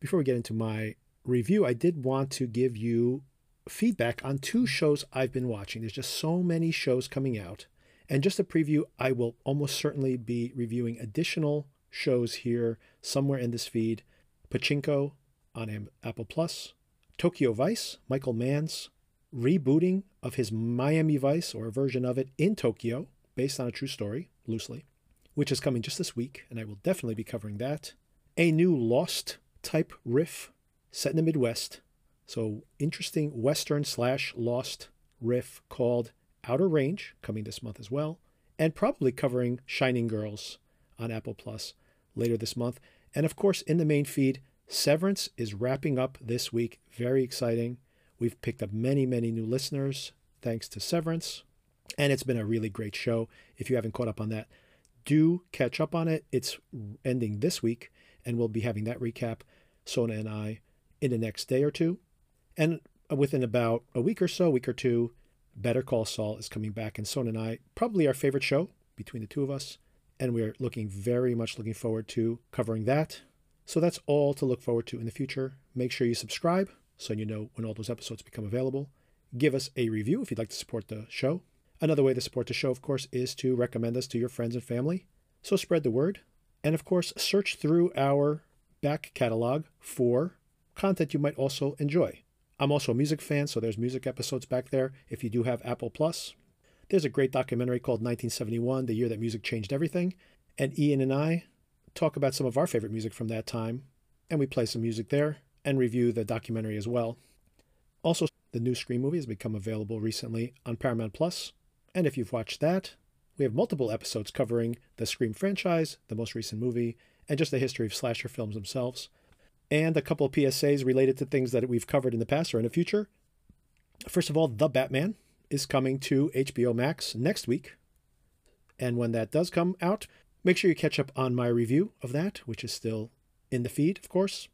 before we get into my review, I did want to give you feedback on two shows I've been watching. There's just so many shows coming out. And just a preview, I will almost certainly be reviewing additional shows here somewhere in this feed. Pachinko on Apple Plus, Tokyo Vice, Michael Mann's rebooting of his Miami Vice or a version of it in Tokyo, based on a true story, loosely, which is coming just this week, and I will definitely be covering that. A new Lost type riff set in the Midwest. So, interesting Western slash Lost riff called Outer Range, coming this month as well, and probably covering Shining Girls on Apple Plus later this month. And of course, in the main feed, Severance is wrapping up this week. Very exciting. We've picked up many, many new listeners thanks to Severance, and it's been a really great show. If you haven't caught up on that, do catch up on it. It's ending this week, and we'll be having that recap, Sona and I, in the next day or two. And within about a week or so, week or two, Better Call Saul is coming back, and Sona and I, probably our favorite show between the two of us, and we're looking very much looking forward to covering that. So that's all to look forward to in the future. Make sure you subscribe so you know when all those episodes become available. Give us a review if you'd like to support the show. Another way to support the show, of course, is to recommend us to your friends and family. So spread the word. And of course, search through our back catalog for content you might also enjoy. I'm also a music fan, so there's music episodes back there if you do have Apple Plus. There's a great documentary called 1971, the year that music changed everything. And Ian and I talk about some of our favorite music from that time, and we play some music there and review the documentary as well. Also, the new Scream movie has become available recently on Paramount Plus, and if you've watched that, we have multiple episodes covering the Scream franchise, the most recent movie, and just the history of slasher films themselves, and a couple of PSAs related to things that we've covered in the past or in the future. First of all, The Batman is coming to HBO Max next week. And when that does come out, make sure you catch up on my review of that, which is still in the feed, of course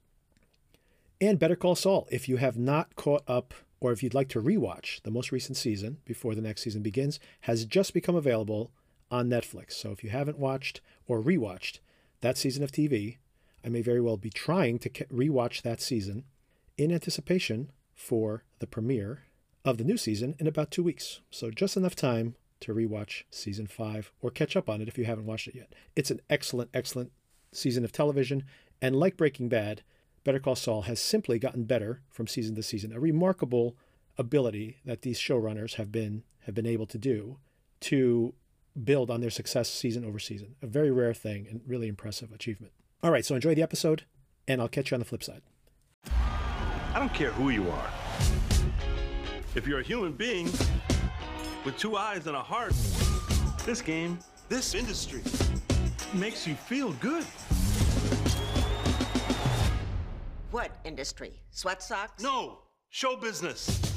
and Better Call Saul. If you have not caught up or if you'd like to rewatch the most recent season before the next season begins, has just become available on Netflix. So if you haven't watched or rewatched that season of TV, I may very well be trying to rewatch that season in anticipation for the premiere of the new season in about two weeks. So just enough time to rewatch season five or catch up on it if you haven't watched it yet. It's an excellent, excellent season of television. And like Breaking Bad, Better Call Saul has simply gotten better from season to season. A remarkable ability that these showrunners have been have been able to do to build on their success season over season. A very rare thing and really impressive achievement. All right, so enjoy the episode, and I'll catch you on the flip side. I don't care who you are. If you're a human being with two eyes and a heart, this game, this industry makes you feel good. What industry? Sweat socks? No, show business.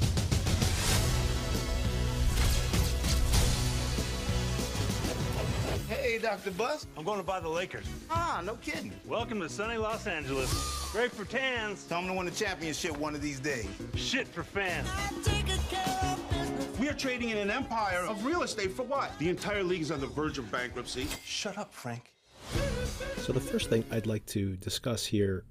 Hey, Dr. Buss. I'm going to buy the Lakers. Ah, no kidding. Welcome to sunny Los Angeles. Great for tans. Tell them to win the championship one of these days. Shit for fans. We are trading in an empire of real estate for what? The entire league is on the verge of bankruptcy. Shut up, Frank. So the first thing I'd like to discuss here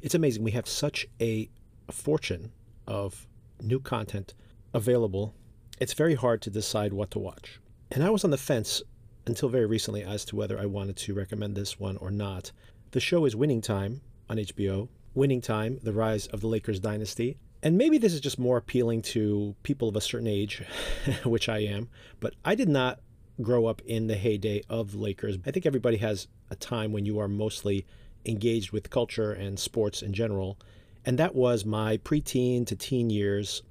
it's amazing. We have such a, a fortune of new content available. It's very hard to decide what to watch. And I was on the fence until very recently as to whether I wanted to recommend this one or not. The show is Winning Time on HBO. Winning Time, The Rise of the Lakers Dynasty. And maybe this is just more appealing to people of a certain age, which I am, but I did not grow up in the heyday of Lakers. I think everybody has a time when you are mostly engaged with culture and sports in general. And that was my preteen to teen years.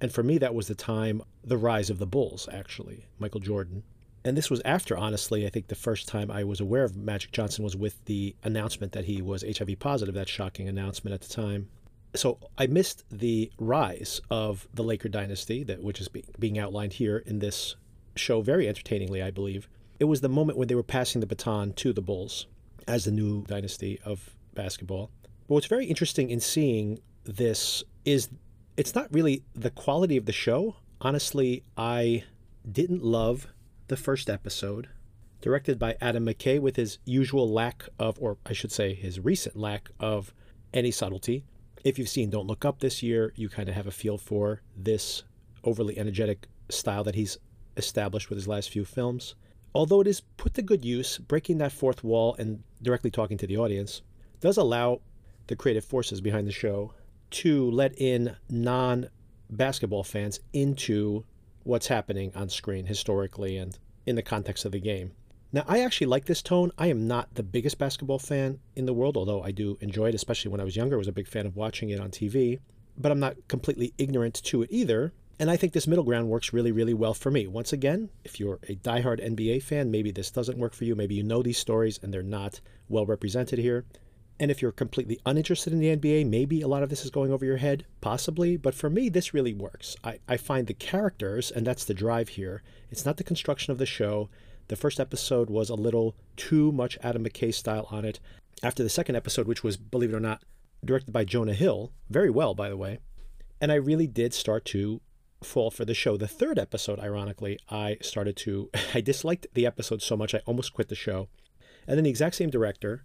And for me, that was the time, the rise of the Bulls, actually, Michael Jordan. And this was after, honestly, I think the first time I was aware of Magic Johnson was with the announcement that he was HIV positive, that shocking announcement at the time. So I missed the rise of the Laker dynasty, that which is be, being outlined here in this show very entertainingly, I believe. It was the moment when they were passing the baton to the Bulls as the new dynasty of basketball. But what's very interesting in seeing this is it's not really the quality of the show. Honestly, I didn't love the first episode, directed by Adam McKay with his usual lack of, or I should say, his recent lack of any subtlety. If you've seen Don't Look Up this year, you kind of have a feel for this overly energetic style that he's established with his last few films. Although it is put to good use, breaking that fourth wall and directly talking to the audience does allow the creative forces behind the show to let in non basketball fans into what's happening on screen historically and in the context of the game. Now, I actually like this tone. I am not the biggest basketball fan in the world, although I do enjoy it, especially when I was younger. I was a big fan of watching it on TV. But I'm not completely ignorant to it either. And I think this middle ground works really, really well for me. Once again, if you're a diehard NBA fan, maybe this doesn't work for you. Maybe you know these stories and they're not well represented here. And if you're completely uninterested in the NBA, maybe a lot of this is going over your head, possibly. But for me, this really works. I, I find the characters, and that's the drive here. It's not the construction of the show. The first episode was a little too much Adam McKay style on it. After the second episode, which was, believe it or not, directed by Jonah Hill, very well, by the way. And I really did start to fall for the show. The third episode, ironically, I started to, I disliked the episode so much I almost quit the show. And then the exact same director,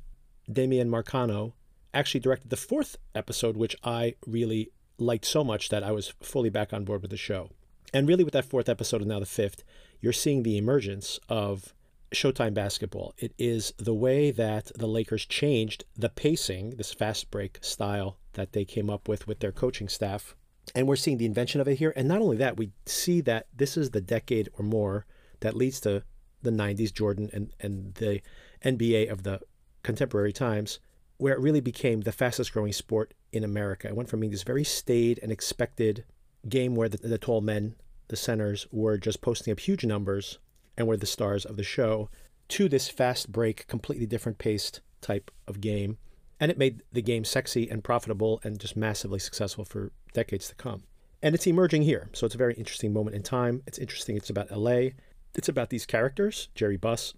Damian Marcano actually directed the fourth episode, which I really liked so much that I was fully back on board with the show. And really, with that fourth episode and now the fifth, you're seeing the emergence of Showtime basketball. It is the way that the Lakers changed the pacing, this fast break style that they came up with with their coaching staff. And we're seeing the invention of it here. And not only that, we see that this is the decade or more that leads to the 90s Jordan and, and the NBA of the contemporary times, where it really became the fastest growing sport in America. It went from being this very staid and expected game where the, the tall men, the centers, were just posting up huge numbers and were the stars of the show, to this fast break, completely different paced type of game. And it made the game sexy and profitable and just massively successful for decades to come. And it's emerging here. So it's a very interesting moment in time. It's interesting. It's about LA. It's about these characters, Jerry Buss,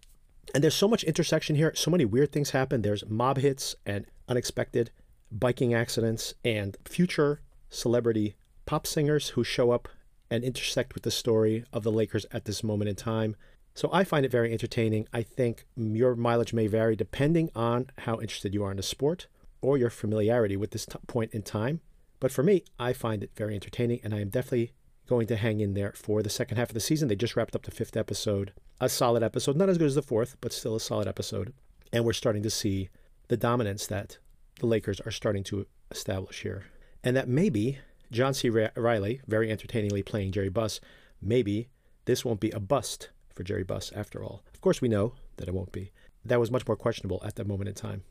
and there's so much intersection here. So many weird things happen. There's mob hits and unexpected biking accidents and future celebrity pop singers who show up and intersect with the story of the Lakers at this moment in time. So I find it very entertaining. I think your mileage may vary depending on how interested you are in the sport or your familiarity with this t- point in time. But for me, I find it very entertaining, and I am definitely going to hang in there for the second half of the season. They just wrapped up the fifth episode a solid episode. Not as good as the fourth, but still a solid episode. And we're starting to see the dominance that the Lakers are starting to establish here. And that maybe John C. Reilly, very entertainingly playing Jerry Buss, maybe this won't be a bust for Jerry Buss after all. Of course, we know that it won't be. That was much more questionable at that moment in time.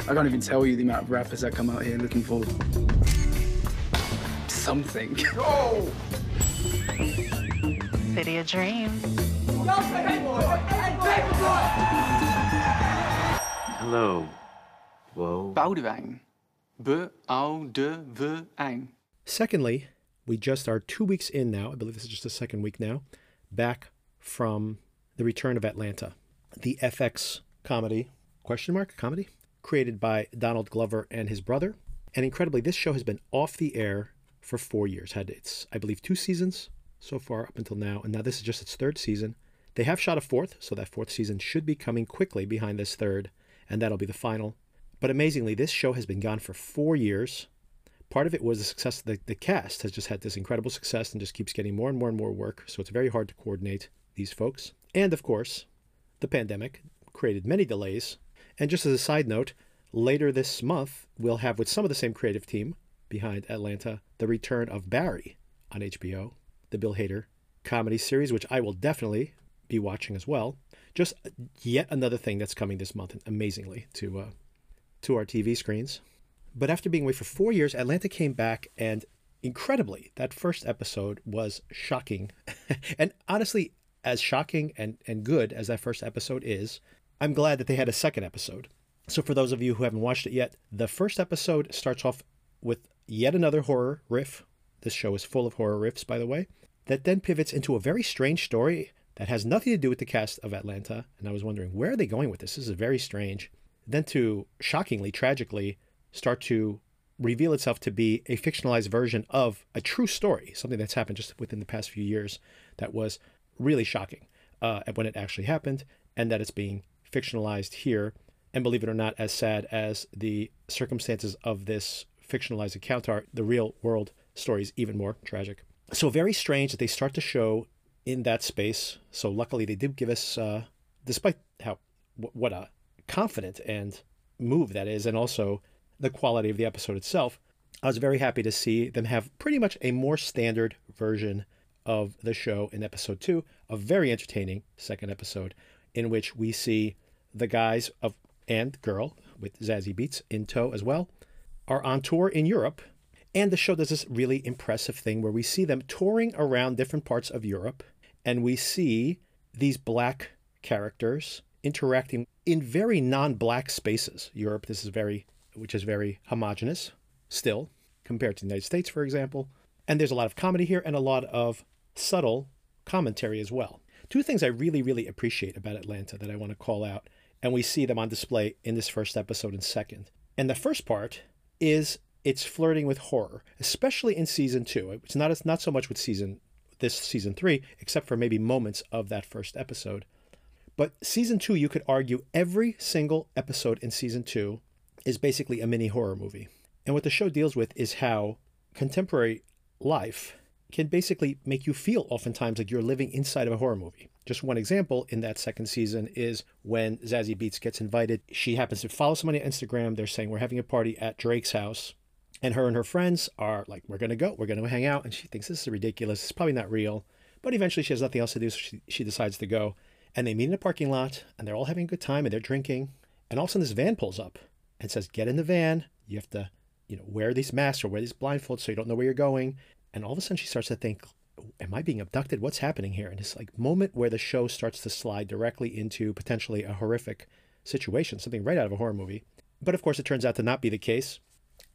I can't even tell you the amount of rappers that come out here looking for something. Oh! City of Dreams. Hello. Whoa. Boudewijn. B-O-U-D-W-Ijn. Secondly, we just are two weeks in now. I believe this is just the second week now, back from the return of Atlanta, the FX comedy question mark comedy created by Donald Glover and his brother. And incredibly, this show has been off the air for four years. Had its, I believe, two seasons so far up until now, and now this is just its third season. They have shot a fourth, so that fourth season should be coming quickly behind this third, and that'll be the final. But amazingly, this show has been gone for four years. Part of it was the success. The, the cast has just had this incredible success and just keeps getting more and more and more work. So it's very hard to coordinate these folks. And of course, the pandemic created many delays. And just as a side note, later this month, we'll have with some of the same creative team behind Atlanta the return of Barry on HBO, the Bill Hader comedy series, which I will definitely be watching as well. Just yet another thing that's coming this month, amazingly, to uh, to our TV screens. But after being away for four years, Atlanta came back, and incredibly, that first episode was shocking. and honestly, as shocking and, and good as that first episode is, I'm glad that they had a second episode. So, for those of you who haven't watched it yet, the first episode starts off with yet another horror riff. This show is full of horror riffs, by the way, that then pivots into a very strange story that has nothing to do with the cast of Atlanta. And I was wondering, where are they going with this? This is very strange. Then to shockingly, tragically, start to reveal itself to be a fictionalized version of a true story, something that's happened just within the past few years that was really shocking uh, when it actually happened, and that it's being fictionalized here. and believe it or not, as sad as the circumstances of this fictionalized account are, the real world story is even more tragic. So very strange that they start to show in that space. So luckily they did give us, uh, despite how what a confident and move that is, and also the quality of the episode itself. I was very happy to see them have pretty much a more standard version of the show in episode two, a very entertaining second episode, in which we see the guys of and girl with Zazie Beetz in tow as well are on tour in Europe. And the show does this really impressive thing where we see them touring around different parts of Europe and we see these black characters interacting in very non-black spaces. Europe, this is very, which is very homogenous still compared to the United States, for example. And there's a lot of comedy here and a lot of subtle commentary as well. Two things I really, really appreciate about Atlanta that I want to call out, and we see them on display in this first episode and second. And the first part is it's flirting with horror, especially in season two. It's not it's not so much with season this season three, except for maybe moments of that first episode. But season two, you could argue every single episode in season two is basically a mini horror movie. And what the show deals with is how contemporary life can basically make you feel oftentimes like you're living inside of a horror movie. Just one example in that second season is when Zazie Beetz gets invited. She happens to follow somebody on Instagram. They're saying, We're having a party at Drake's house. And her and her friends are like, We're going to go. We're going to hang out. And she thinks this is ridiculous. It's probably not real. But eventually she has nothing else to do. So she, she decides to go. And they meet in a parking lot and they're all having a good time and they're drinking. And all of a sudden this van pulls up and says, Get in the van. You have to, you know, wear these masks or wear these blindfolds so you don't know where you're going. And all of a sudden she starts to think, Am I being abducted? What's happening here? And this like moment where the show starts to slide directly into potentially a horrific situation, something right out of a horror movie. But of course, it turns out to not be the case.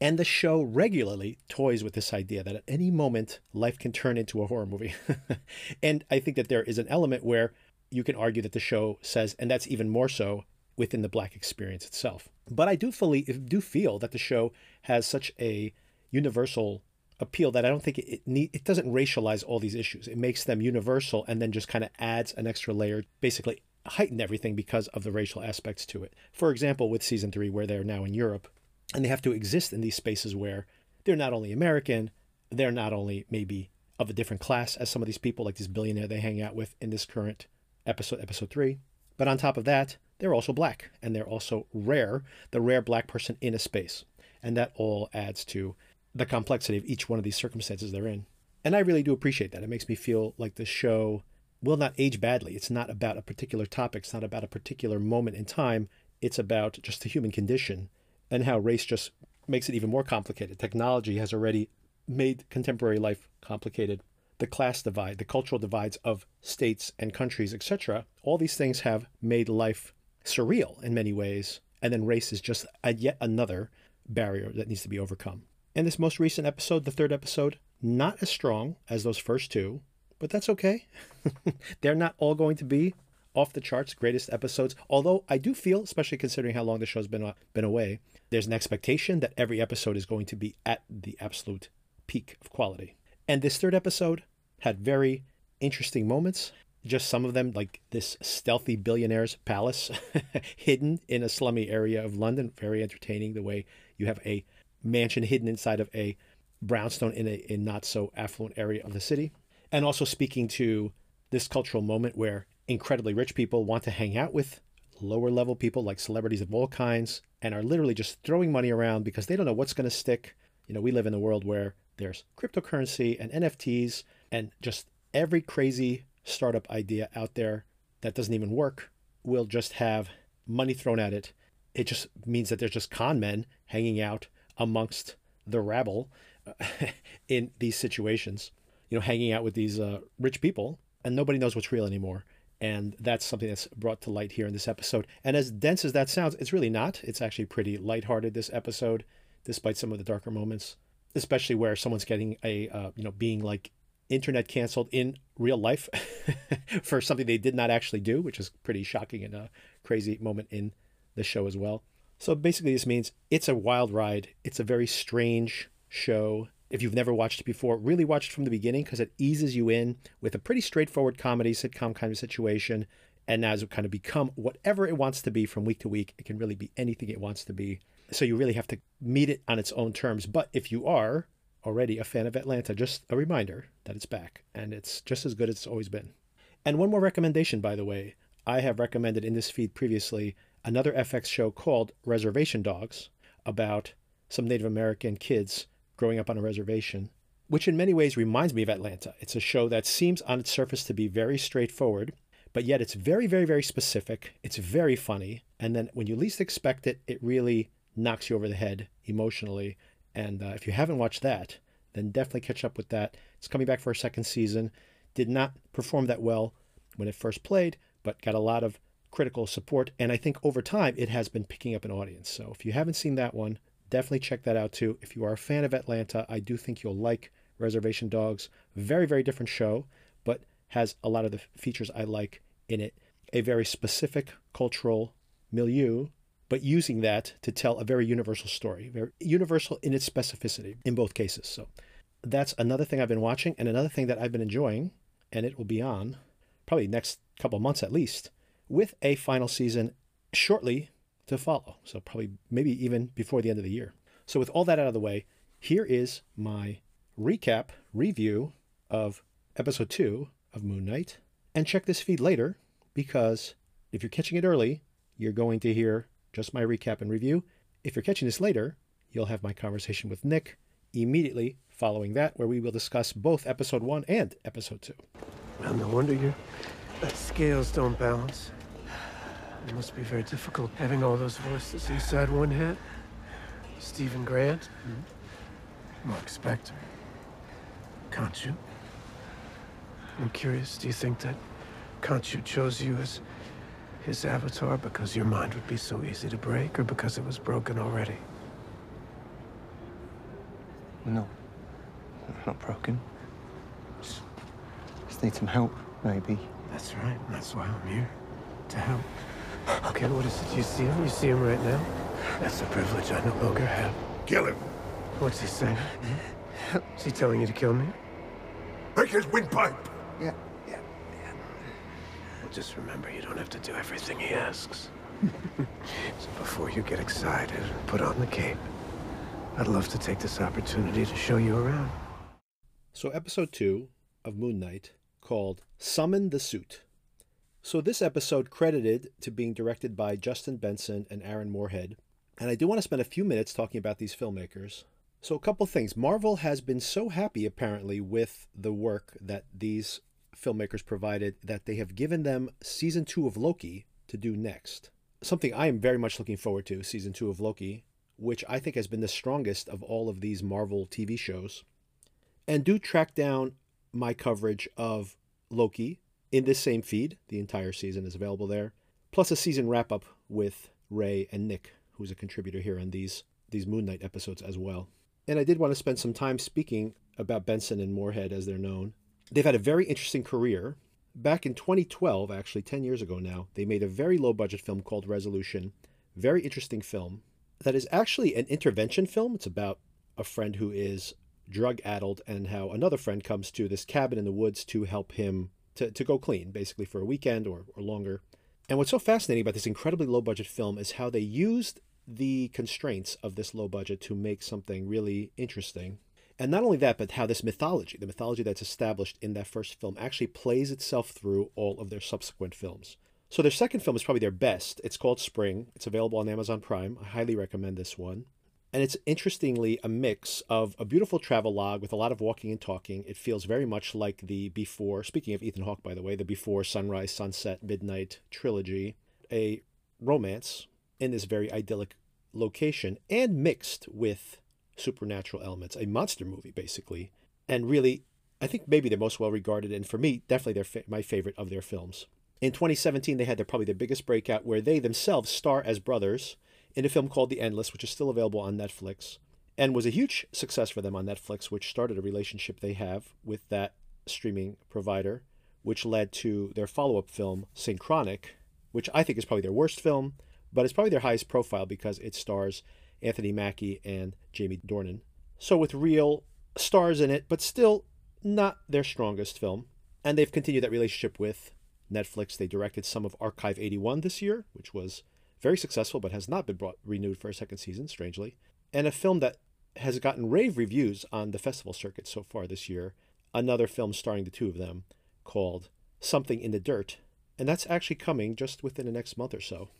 And the show regularly toys with this idea that at any moment life can turn into a horror movie. and I think that there is an element where you can argue that the show says, and that's even more so within the black experience itself. But I do fully do feel that the show has such a universal appeal that I don't think it it, need, it doesn't racialize all these issues. It makes them universal and then just kind of adds an extra layer, basically heighten everything because of the racial aspects to it. For example, with season three, where they're now in Europe, and they have to exist in these spaces where they're not only American, they're not only maybe of a different class as some of these people, like this billionaire they hang out with in this current episode, episode three. But on top of that, they're also black and they're also rare, the rare black person in a space. And that all adds to the complexity of each one of these circumstances they're in. And I really do appreciate that. It makes me feel like the show will not age badly. It's not about a particular topic, it's not about a particular moment in time. It's about just the human condition and how race just makes it even more complicated. Technology has already made contemporary life complicated. The class divide, the cultural divides of states and countries, etc. All these things have made life surreal in many ways. And then race is just a, yet another barrier that needs to be overcome. And this most recent episode, the third episode, not as strong as those first two, but that's okay. They're not all going to be off the charts greatest episodes. Although I do feel, especially considering how long the show's been uh, been away, there's an expectation that every episode is going to be at the absolute peak of quality. And this third episode had very interesting moments. Just some of them, like this stealthy billionaire's palace hidden in a slummy area of London. Very entertaining the way you have a mansion hidden inside of a brownstone in a, not so affluent area of the city. And also speaking to this cultural moment where incredibly rich people want to hang out with lower level people like celebrities of all kinds and are literally just throwing money around because they don't know what's going to stick. You know, we live in a world where there's cryptocurrency and NFTs and just every crazy startup idea out there that doesn't even work will just have money thrown at it. It just means that there's just con men hanging out amongst the rabble in these situations, you know, hanging out with these uh, rich people, and nobody knows what's real anymore. And that's something that's brought to light here in this episode. And as dense as that sounds, it's really not. It's actually pretty lighthearted, this episode, despite some of the darker moments, especially where someone's getting a, uh, you know, being like internet canceled in real life for something they did not actually do, which is pretty shocking and a crazy moment in the show as well. So basically, this means it's a wild ride. It's a very strange show. If you've never watched it before, really watch it from the beginning because it eases you in with a pretty straightforward comedy sitcom kind of situation And now it's kind of become whatever it wants to be from week to week. It can really be anything it wants to be. So you really have to meet it on its own terms. But if you are already a fan of Atlanta, just a reminder that it's back and it's just as good as it's always been. And one more recommendation, by the way. I have recommended in this feed previously another FX show called Reservation Dogs about some Native American kids growing up on a reservation, which in many ways reminds me of Atlanta. It's a show that seems on its surface to be very straightforward, but yet it's very, very, very specific. It's very funny. And then when you least expect it, it really knocks you over the head emotionally. And uh, if you haven't watched that, then definitely catch up with that. It's coming back for a second season. Did not perform that well when it first played, but got a lot of critical support. And I think over time it has been picking up an audience. So if you haven't seen that one, definitely check that out too. If you are a fan of Atlanta, I do think you'll like Reservation Dogs. Very, very different show, but has a lot of the features I like in it. A very specific cultural milieu, but using that to tell a very universal story, very universal in its specificity in both cases. So that's another thing I've been watching and another thing that I've been enjoying, and it will be on probably next couple months at least, with a final season shortly to follow. So, probably maybe even before the end of the year. So, with all that out of the way, here is my recap review of episode two of Moon Knight. And check this feed later because if you're catching it early, you're going to hear just my recap and review. If you're catching this later, you'll have my conversation with Nick immediately following that, where we will discuss both episode one and episode two. Well, no wonder your scales don't balance. It must be very difficult having all those voices inside one head. Stephen Grant, hmm? Mark Spector, Khonshu. I'm curious, do you think that Khonshu chose you as his avatar because your mind would be so easy to break, or because it was broken already? No. Not broken. Just, just need some help, maybe. That's right. That's why I'm here. To help. Okay, what is it? You see him? You see him right now? That's a privilege I no longer have. Kill him. What's he saying? Is he telling you to kill me? Break his windpipe. Yeah, yeah, yeah. Well, just remember, you don't have to do everything he asks. so before you get excited, and put on the cape. I'd love to take this opportunity to show you around. So, episode two of Moon Knight, called Summon the Suit. So, this episode credited to being directed by Justin Benson and Aaron Moorhead. And I do want to spend a few minutes talking about these filmmakers. So, a couple things. Marvel has been so happy, apparently, with the work that these filmmakers provided that they have given them season two of Loki to do next. Something I am very much looking forward to, season two of Loki, which I think has been the strongest of all of these Marvel TV shows. And do track down my coverage of Loki in this same feed. The entire season is available there, plus a season wrap up with Ray and Nick, who's a contributor here on these these Moon Knight episodes as well. And I did want to spend some time speaking about Benson and Moorhead as they're known. They've had a very interesting career. Back in 2012, actually 10 years ago now, they made a very low budget film called Resolution. Very interesting film that is actually an intervention film. It's about a friend who is drug addled and how another friend comes to this cabin in the woods to help him to, to go clean, basically for a weekend or, or longer. And what's so fascinating about this incredibly low budget film is how they used the constraints of this low budget to make something really interesting. And not only that, but how this mythology, the mythology that's established in that first film, actually plays itself through all of their subsequent films. So their second film is probably their best. It's called Spring. It's available on Amazon Prime. I highly recommend this one. And it's interestingly a mix of a beautiful travel log with a lot of walking and talking. It feels very much like the before, speaking of Ethan Hawke, by the way, the before sunrise, sunset, midnight trilogy, a romance in this very idyllic location and mixed with supernatural elements, a monster movie, basically. And really, I think maybe they're most well regarded, and for me, definitely they're fa- my favorite of their films. In 2017, they had their probably their biggest breakout, where they themselves star as brothers in a film called The Endless, which is still available on Netflix, and was a huge success for them on Netflix, which started a relationship they have with that streaming provider, which led to their follow up film, Synchronic, which I think is probably their worst film, but it's probably their highest profile because it stars Anthony Mackie and Jamie Dornan. So, with real stars in it, but still not their strongest film. And they've continued that relationship with Netflix. They directed some of Archive 81 this year, which was very successful but has not been brought, renewed for a second season, strangely. And a film that has gotten rave reviews on the festival circuit so far this year. Another film starring the two of them called Something in the Dirt. And that's actually coming just within the next month or so.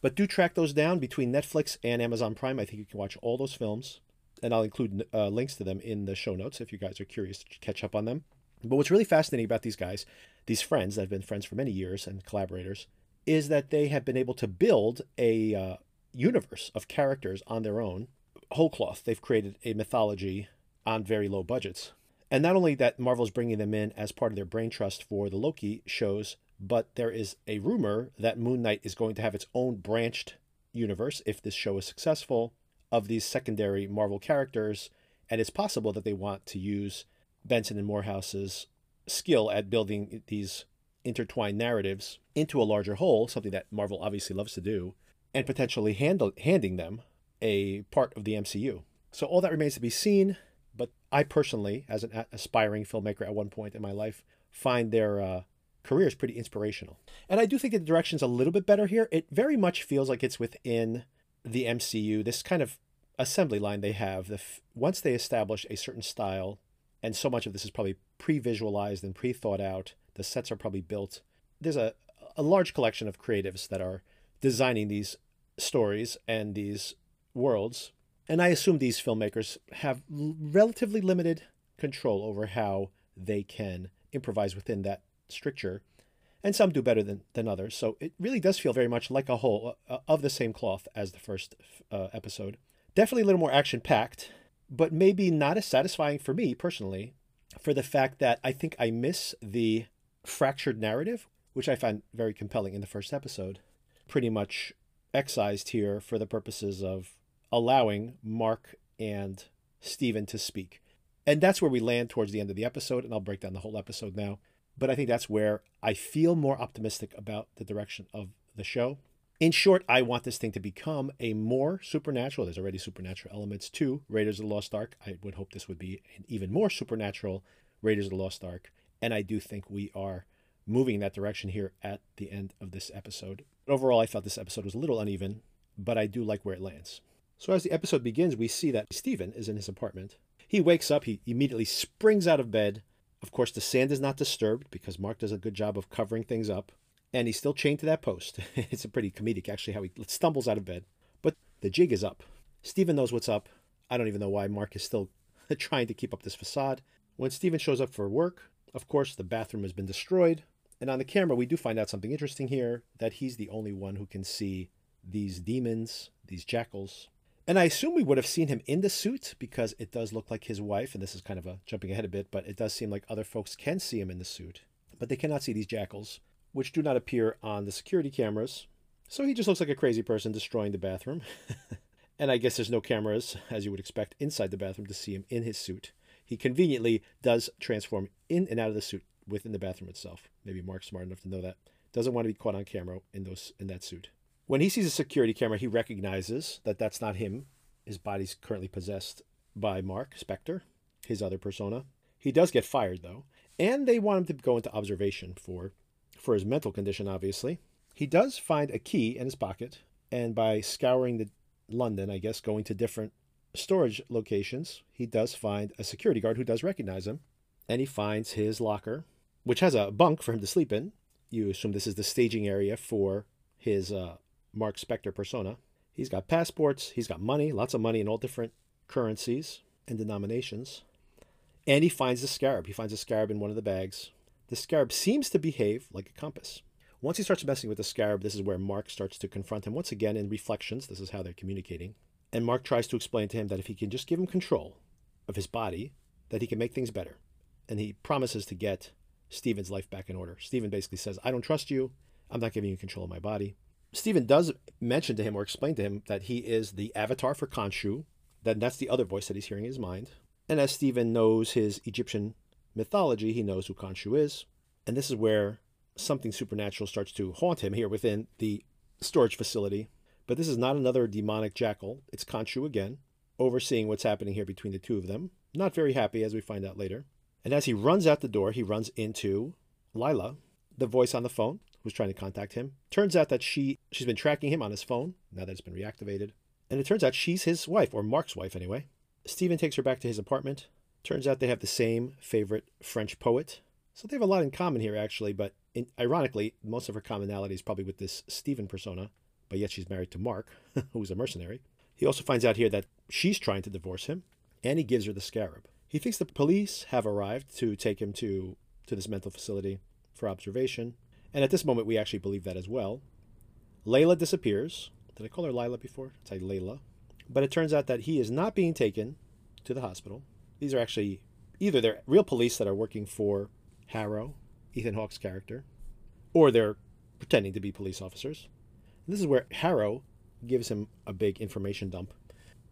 But do track those down between Netflix and Amazon Prime. I think you can watch all those films. And I'll include uh, links to them in the show notes if you guys are curious to catch up on them. But what's really fascinating about these guys, these friends that have been friends for many years and collaborators, is that they have been able to build a uh, universe of characters on their own whole cloth. They've created a mythology on very low budgets. And not only that Marvel's bringing them in as part of their brain trust for the Loki shows, but there is a rumor that Moon Knight is going to have its own branched universe if this show is successful of these secondary Marvel characters. And it's possible that they want to use Benson and Morehouse's skill at building these intertwined narratives into a larger whole, something that Marvel obviously loves to do, and potentially handle, handing them a part of the MCU. So all that remains to be seen. But I personally, as an aspiring filmmaker at one point in my life, find their uh, careers pretty inspirational. And I do think that the direction's a little bit better here. It very much feels like it's within the MCU. This kind of assembly line they have. The f- once they establish a certain style, and so much of this is probably pre-visualized and pre-thought out. The sets are probably built. There's a a large collection of creatives that are designing these stories and these worlds. And I assume these filmmakers have relatively limited control over how they can improvise within that stricture. And some do better than, than others. So it really does feel very much like a whole uh, of the same cloth as the first uh, episode. Definitely a little more action packed, but maybe not as satisfying for me personally for the fact that I think I miss the fractured narrative, which I find very compelling in the first episode. Pretty much excised here for the purposes of allowing Mark and Stephen to speak. And that's where we land towards the end of the episode, and I'll break down the whole episode now. But I think that's where I feel more optimistic about the direction of the show. In short, I want this thing to become a more supernatural. There's already supernatural elements to Raiders of the Lost Ark. I would hope this would be an even more supernatural Raiders of the Lost Ark. And I do think we are moving in that direction here at the end of this episode. Overall, I thought this episode was a little uneven, but I do like where it lands. So as the episode begins, we see that Stephen is in his apartment. He wakes up, he immediately springs out of bed. Of course, the sand is not disturbed because Mark does a good job of covering things up. And he's still chained to that post. it's a pretty comedic, actually, how he stumbles out of bed. But the jig is up. Stephen knows what's up. I don't even know why Mark is still trying to keep up this facade. When Stephen shows up for work, of course, the bathroom has been destroyed. And on the camera, we do find out something interesting here that he's the only one who can see these demons, these jackals, and I assume we would have seen him in the suit because it does look like his wife, and this is kind of a jumping ahead a bit, but it does seem like other folks can see him in the suit, but they cannot see these jackals, which do not appear on the security cameras. So he just looks like a crazy person destroying the bathroom. and I guess there's no cameras, as you would expect, inside the bathroom to see him in his suit. He conveniently does transform in and out of the suit within the bathroom itself. Maybe Mark's smart enough to know that. Doesn't want to be caught on camera in those in that suit. When he sees a security camera, he recognizes that that's not him. His body's currently possessed by Mark Spector, his other persona. He does get fired though, and they want him to go into observation for for his mental condition obviously. He does find a key in his pocket, and by scouring the London, I guess going to different storage locations, he does find a security guard who does recognize him, and he finds his locker, which has a bunk for him to sleep in. You assume this is the staging area for his uh, Mark Spector persona. He's got passports, he's got money, lots of money in all different currencies and denominations. And he finds the scarab. He finds a scarab in one of the bags. The scarab seems to behave like a compass. Once he starts messing with the scarab, this is where Mark starts to confront him once again in reflections. This is how they're communicating. And Mark tries to explain to him that if he can just give him control of his body, that he can make things better. And he promises to get Stephen's life back in order. Stephen basically says, I don't trust you. I'm not giving you control of my body. Stephen does mention to him or explain to him that he is the avatar for Khonshu, that that's the other voice that he's hearing in his mind. And as Stephen knows his Egyptian mythology, he knows who Khonshu is. And this is where something supernatural starts to haunt him here within the storage facility. But this is not another demonic jackal. It's Khonshu again, overseeing what's happening here between the two of them. Not very happy, as we find out later. And as he runs out the door, he runs into Lila, the voice on the phone who's trying to contact him. Turns out that she she's been tracking him on his phone now that it's been reactivated. And it turns out she's his wife, or Mark's wife anyway. Stephen takes her back to his apartment. Turns out they have the same favorite French poet. So they have a lot in common here, actually, but in, ironically, most of her commonality is probably with this Stephen persona, but yet she's married to Mark, who's a mercenary. He also finds out here that she's trying to divorce him, and he gives her the scarab. He thinks the police have arrived to take him to, to this mental facility for observation, and at this moment, we actually believe that as well. Layla disappears. Did I call her Lila before? It's like Layla. But it turns out that he is not being taken to the hospital. These are actually either they're real police that are working for Harrow, Ethan Hawke's character, or they're pretending to be police officers. This is where Harrow gives him a big information dump.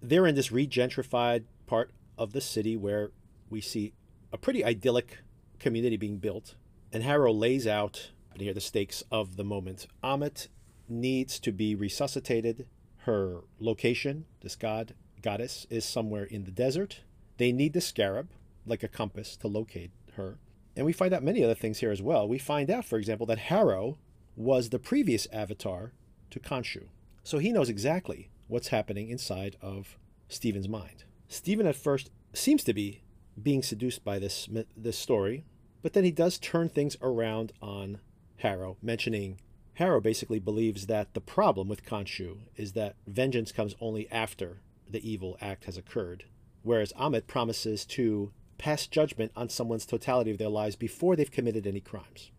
They're in this regentrified part of the city where we see a pretty idyllic community being built. And Harrow lays out here the stakes of the moment. Ammit needs to be resuscitated. Her location, this god, goddess, is somewhere in the desert. They need the scarab, like a compass, to locate her. And we find out many other things here as well. We find out, for example, that Harrow was the previous avatar to Khonshu. So he knows exactly what's happening inside of Stephen's mind. Stephen at first seems to be being seduced by this this story, but then he does turn things around on Harrow, mentioning Harrow basically believes that the problem with Khonshu is that vengeance comes only after the evil act has occurred, whereas Ammit promises to pass judgment on someone's totality of their lives before they've committed any crimes.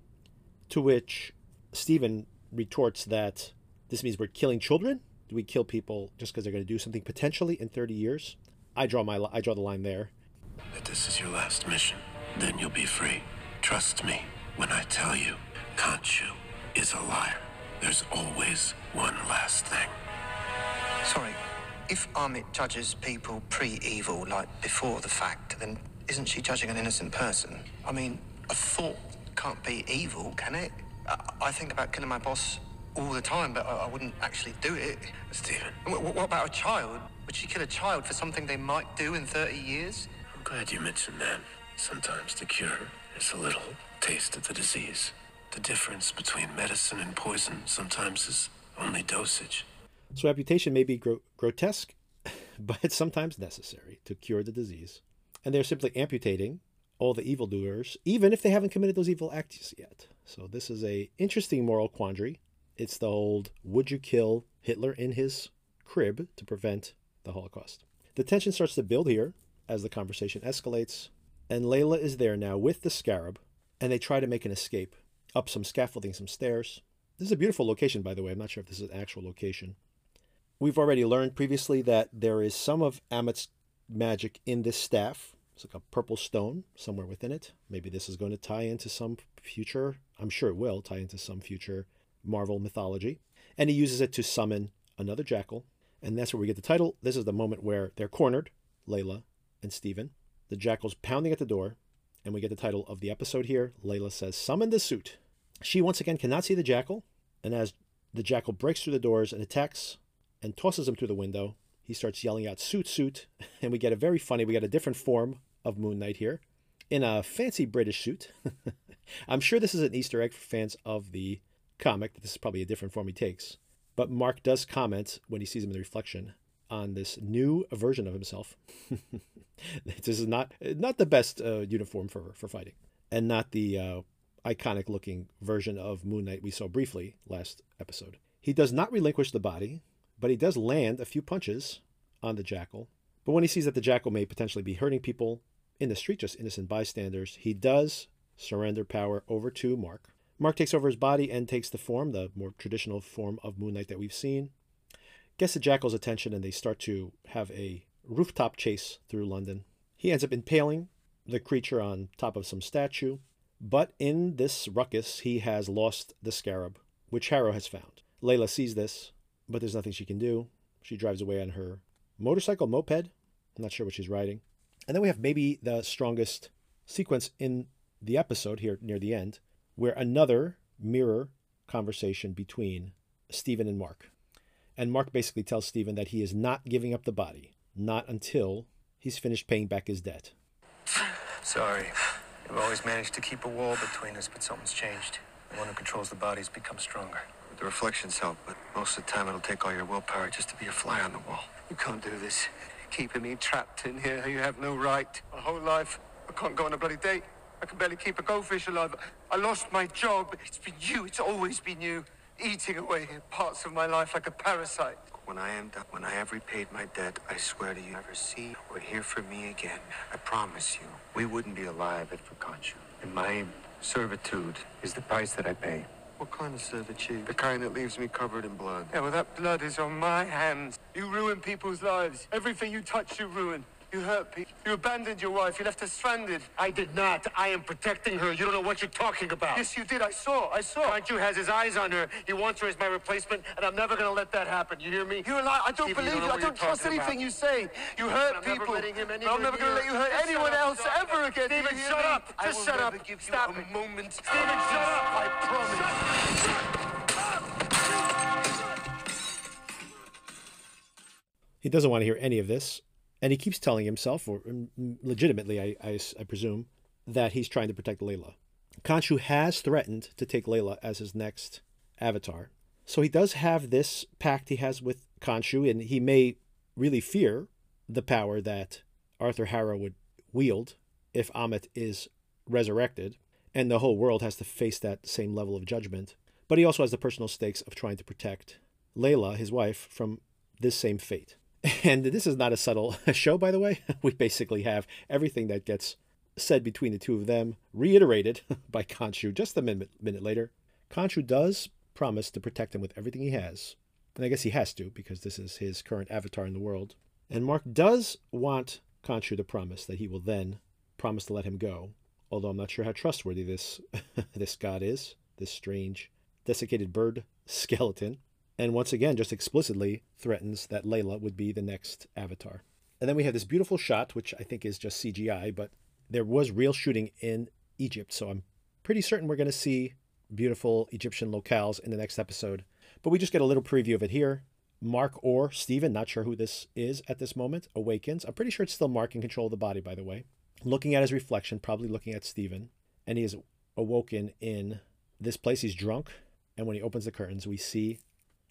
To which Stephen retorts that this means we're killing children. Do we kill people just because they're going to do something potentially in 30 years? I draw my I draw the line there. That this is your last mission. Then you'll be free. Trust me when I tell you, Khonshu is a liar. There's always one last thing. Sorry, if Ammit judges people pre-evil, like before the fact, then isn't she judging an innocent person? I mean, a thought can't be evil, can it? I, I think about killing my boss all the time, but I, I wouldn't actually do it. Stephen. What, what about a child? Would she kill a child for something they might do in 30 years? I'm glad you mentioned that. Sometimes the cure is a little taste of the disease. The difference between medicine and poison sometimes is only dosage. So amputation may be gro- grotesque, but it's sometimes necessary to cure the disease. And they're simply amputating all the evildoers, even if they haven't committed those evil acts yet. So this is a interesting moral quandary. It's the old would you kill Hitler in his crib to prevent the Holocaust? The tension starts to build here as the conversation escalates, and Layla is there now with the scarab, and they try to make an escape up some scaffolding, some stairs. This is a beautiful location, by the way. I'm not sure if this is an actual location. We've already learned previously that there is some of Ammit's magic in this staff. It's like a purple stone somewhere within it. Maybe this is going to tie into some future, I'm sure it will tie into some future Marvel mythology. And he uses it to summon another jackal. And that's where we get the title. This is the moment where they're cornered, Layla and Stephen. The jackal's pounding at the door, and we get the title of the episode here. Layla says, Summon the suit. She once again cannot see the jackal, and as the jackal breaks through the doors and attacks and tosses him through the window, he starts yelling out, Suit, suit. And we get a very funny, we get a different form of Moon Knight here in a fancy British suit. I'm sure this is an Easter egg for fans of the comic, that this is probably a different form he takes. But Mark does comment when he sees him in the reflection on this new version of himself. this is not not the best uh, uniform for for fighting, and not the uh, iconic looking version of Moon Knight we saw briefly last episode. He does not relinquish the body, but he does land a few punches on the jackal. But when he sees that the jackal may potentially be hurting people in the street, just innocent bystanders, he does surrender power over to Mark. Mark takes over his body and takes the form, the more traditional form of Moon Knight that we've seen. Gets the jackal's attention and they start to have a rooftop chase through London. He ends up impaling the creature on top of some statue, but in this ruckus, he has lost the scarab, which Harrow has found. Layla sees this, but there's nothing she can do. She drives away on her motorcycle, moped. I'm not sure what she's riding. And then we have maybe the strongest sequence in the episode here near the end, where another mirror conversation between Stephen and Mark. And Mark basically tells Stephen that he is not giving up the body, not until he's finished paying back his debt. Sorry. I've always managed to keep a wall between us, but something's changed. The one who controls the bodies become stronger. The reflections help, but most of the time it'll take all your willpower just to be a fly on the wall. You can't do this. Keeping me trapped in here, you have no right. My whole life, I can't go on a bloody date. I can barely keep a goldfish alive. I lost my job. It's been you. It's always been you. Eating away parts of my life like a parasite. When I am done, when I have repaid my debt, I swear to you, never see or hear from me again. I promise you, we wouldn't be alive if we caught you. And my servitude is the price that I pay. What kind of servitude? The kind that leaves me covered in blood. Yeah, well, that blood is on my hands. You ruin people's lives. Everything you touch, you ruin. You hurt people. You abandoned your wife. You left her stranded. I did not. I am protecting her. You don't know what you're talking about. Yes, you did. I saw. I saw. Khonshu has his eyes on her. He wants her as my replacement, and I'm never going to let that happen. You hear me? You're a liar. I don't Steven, believe you. you. Don't I don't trust anything about. you say. You hurt I'm people. letting him But I'm never going to let you hurt Just anyone up. else ever again. Steven, Do you hear shut me? up. I Just will shut never up. Give you Stop a it. moment. Steven, shut up. I promise. He doesn't want to hear any of this. And he keeps telling himself, or mm, legitimately, I, I, I presume, that he's trying to protect Layla. Khonshu has threatened to take Layla as his next avatar. So he does have this pact he has with Khonshu, and he may really fear the power that Arthur Harrow would wield if Ammit is resurrected, and the whole world has to face that same level of judgment. But he also has the personal stakes of trying to protect Layla, his wife, from this same fate. And this is not a subtle show, by the way. We basically have everything that gets said between the two of them reiterated by Khonshu just a minute, minute later. Khonshu does promise to protect him with everything he has. And I guess he has to because this is his current avatar in the world. And Mark does want Khonshu to promise that he will then promise to let him go. Although I'm not sure how trustworthy this this god is, this strange desiccated bird skeleton and once again just explicitly threatens that Layla would be the next avatar. And then we have this beautiful shot, which I think is just CGI, but there was real shooting in Egypt, so I'm pretty certain we're going to see beautiful Egyptian locales in the next episode. But we just get a little preview of it here. Mark or Steven, not sure who this is at this moment, awakens. I'm pretty sure it's still Mark in control of the body, by the way. Looking at his reflection, probably looking at Steven, and he is awoken in this place. He's drunk, and when he opens the curtains, we see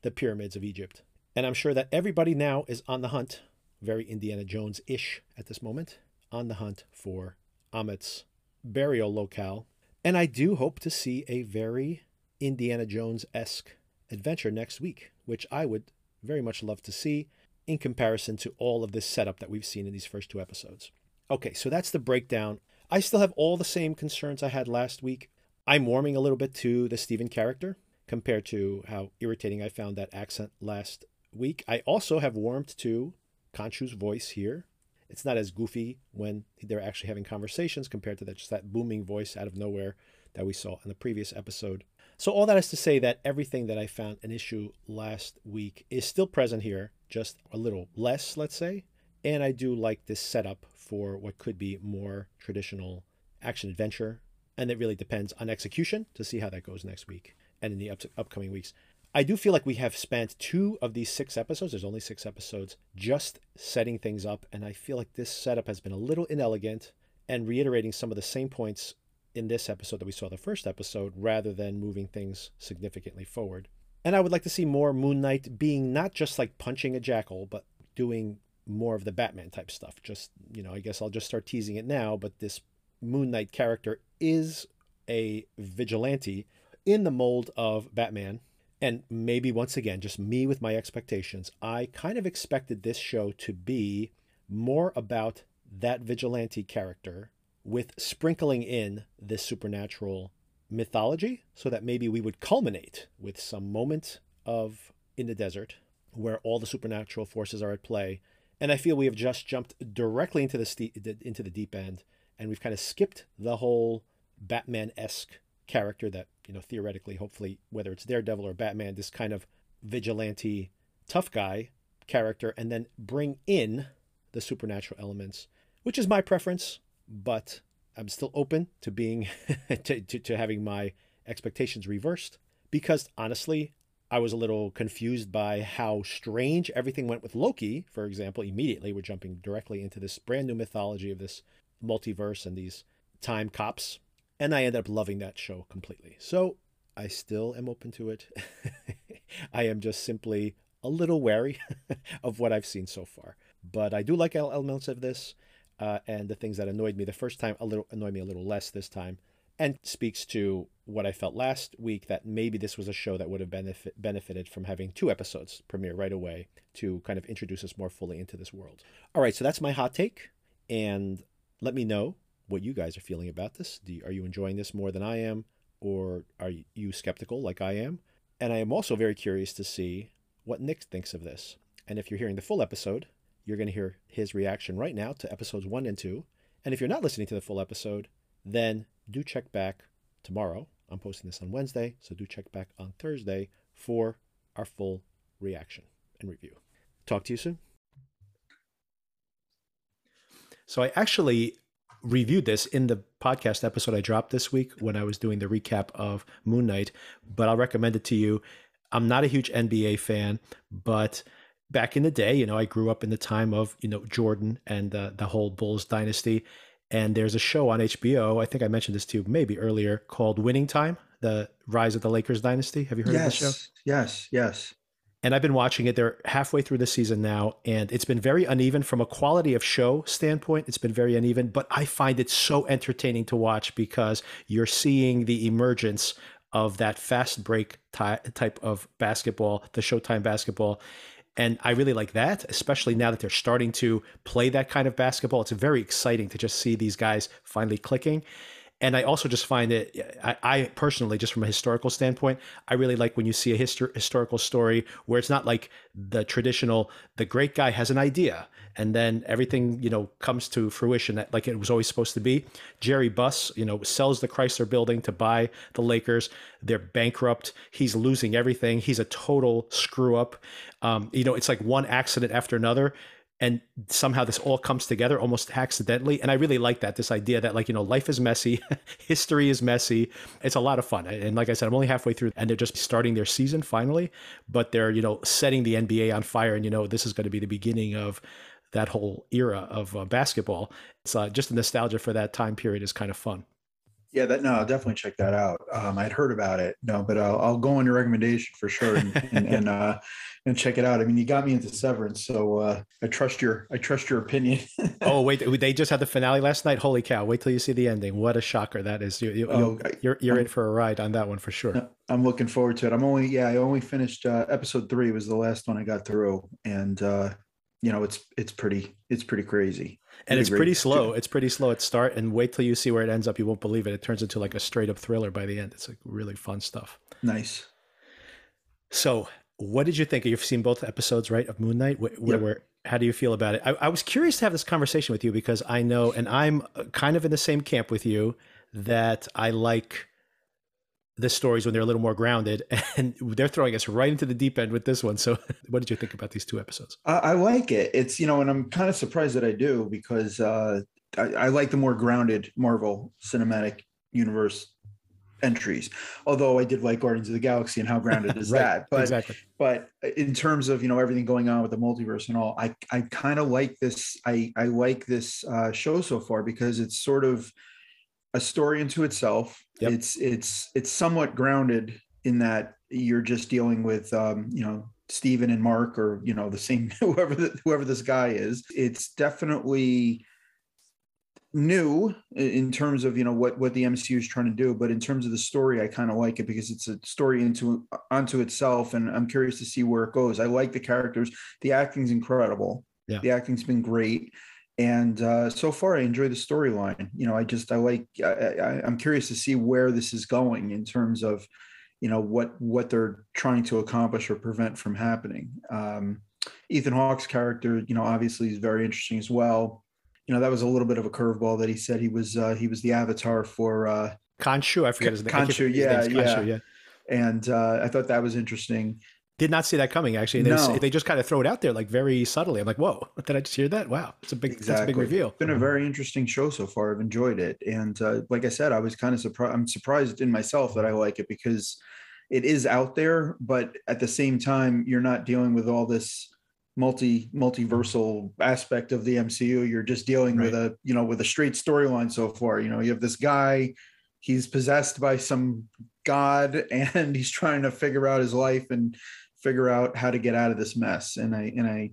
the pyramids of Egypt. And I'm sure that everybody now is on the hunt, very Indiana Jones ish at this moment, on the hunt for Ammit's burial locale. And I do hope to see a very Indiana Jones esque adventure next week, which I would very much love to see in comparison to all of this setup that we've seen in these first two episodes. Okay, so that's the breakdown. I still have all the same concerns I had last week. I'm warming a little bit to the Steven character compared to how irritating I found that accent last week. I also have warmed to Khonshu's voice here. It's not as goofy when they're actually having conversations compared to that just that booming voice out of nowhere that we saw in the previous episode. So all that is to say that everything that I found an issue last week is still present here, just a little less, let's say. And I do like this setup for what could be more traditional action adventure. And it really depends on execution to see how that goes next week and in the up- upcoming weeks. I do feel like we have spent two of these six episodes, there's only six episodes, just setting things up. And I feel like this setup has been a little inelegant and reiterating some of the same points in this episode that we saw the first episode rather than moving things significantly forward. And I would like to see more Moon Knight being not just like punching a jackal, but doing more of the Batman type stuff. Just, you know, I guess I'll just start teasing it now, but this Moon Knight character is a vigilante in the mold of Batman. And maybe once again, just me with my expectations, I kind of expected this show to be more about that vigilante character with sprinkling in this supernatural mythology so that maybe we would culminate with some moment of in the desert where all the supernatural forces are at play and i feel we have just jumped directly into the ste- into the deep end and we've kind of skipped the whole batman-esque character that you know theoretically hopefully whether it's daredevil or batman this kind of vigilante tough guy character and then bring in the supernatural elements which is my preference but i'm still open to being to, to, to having my expectations reversed because honestly i was a little confused by how strange everything went with loki for example immediately. We're jumping directly into this brand new mythology of this multiverse and these time cops and I ended up loving that show completely. So I still am open to it. I am just simply a little wary of what I've seen so far. But I do like elements of this, uh, and the things that annoyed me the first time a little annoyed me a little less this time, and speaks to what I felt last week that maybe this was a show that would have benefit, benefited from having two episodes premiere right away to kind of introduce us more fully into this world. All right, so that's my hot take, and let me know what you guys are feeling about this. You, are you enjoying this more than I am, or are you skeptical like I am? And I am also very curious to see what Nick thinks of this. And if you're hearing the full episode, you're going to hear his reaction right now to episodes one and two. And if you're not listening to the full episode, then do check back tomorrow. I'm posting this on Wednesday, so do check back on Thursday for our full reaction and review. Talk to you soon. So I actually reviewed this in the podcast episode I dropped this week when I was doing the recap of Moon Knight, but I'll recommend it to you. I'm not a huge NBA fan, but back in the day, you know, I grew up in the time of, you know, Jordan and uh, the whole Bulls dynasty. And there's a show on HBO, I think I mentioned this to you maybe earlier, called Winning Time, the rise of the Lakers dynasty. Have you heard yes, of the show? Yes, yes and I've been watching it. They're halfway through the season now, and it's been very uneven from a quality of show standpoint. It's been very uneven, but I find it so entertaining to watch because you're seeing the emergence of that fast break ty- type of basketball, the Showtime basketball. And I really like that, especially now that they're starting to play that kind of basketball. It's very exciting to just see these guys finally clicking. And I also just find it, I, I, personally, just from a historical standpoint, I really like when you see a histor- historical story where it's not like the traditional, the great guy has an idea and then everything, you know, comes to fruition that like it was always supposed to be. Jerry Buss, you know, sells the Chrysler building to buy the Lakers. They're bankrupt. He's losing everything. He's a total screw up. Um, you know, it's like one accident after another and somehow this all comes together almost accidentally. And i really like that this idea that like you know life is messy history is messy. It's a lot of fun. And like i said i'm only halfway through and they're just starting their season finally but they're you know setting the nba on fire. And you know this is going to be the beginning of that whole era of uh, basketball. It's uh, just the nostalgia for that time period is kind of fun yeah, that no, I'll definitely check that out. Um, I'd heard about it, no, but I'll, I'll go on your recommendation for sure and and and, uh, and check it out. I mean, you got me into Severance, so uh, I trust your I trust your opinion. oh wait, they just had the finale last night. Holy cow! Wait till you see the ending. What a shocker that is. You, you, oh, you're you're in for a ride on that one for sure. I'm looking forward to it. I'm only yeah, I only finished uh, episode three was the last one I got through, and uh, you know it's it's pretty it's pretty crazy and it's pretty slow. It's pretty slow at start, and wait till you see where it ends up. You won't believe it. It turns into like a straight up thriller by the end. It's like really fun stuff. Nice. So, what did you think? You've seen both episodes, right, of Moon Knight. Where, yep. where how do you feel about it? I, I was curious to have this conversation with you because I know, and I'm kind of in the same camp with you that I like the stories when they're a little more grounded, and they're throwing us right into the deep end with this one. So, what did you think about these two episodes? I, I like it. It's you know, and I'm kind of surprised that I do because uh, I, I like the more grounded Marvel Cinematic Universe entries. Although I did like Guardians of the Galaxy and how grounded is right, that. But exactly. but in terms of you know everything going on with the multiverse and all, I I kind of like this. I I like this uh, show so far because it's sort of a story into itself. Yep. It's it's it's somewhat grounded in that you're just dealing with um, you know Steven and Mark or you know the same whoever the, whoever this guy is. It's definitely new in terms of you know what what the MCU is trying to do, but in terms of the story, I kind of like it because it's a story into onto itself, and I'm curious to see where it goes. I like the characters. The acting's incredible. Yeah. The acting's been great and uh, so far i enjoy the storyline you know i just i like I, am curious to see where this is going in terms of you know what what they're trying to accomplish or prevent from happening um, ethan hawke's character you know obviously is very interesting as well you know that was a little bit of a curveball that he said he was uh, he was the avatar for uh Khonshu, I forget his name. Khonshu, yeah, yeah. yeah. And uh, I thought that was interesting. Did not see that coming. Actually, they, no. they just kind of throw it out there like very subtly. I'm like, whoa, did I just hear that? Wow, it's a big, exactly. that's a big reveal. It's been a very interesting show so far. I've enjoyed it, and uh, like I said, I was kind of surprised. I'm surprised in myself that I like it because it is out there, but at the same time, you're not dealing with all this multi multiversal aspect of the MCU. You're just dealing right. with a you know with a straight storyline so far. You know, you have this guy he's possessed by some god and he's trying to figure out his life and figure out how to get out of this mess. And I and I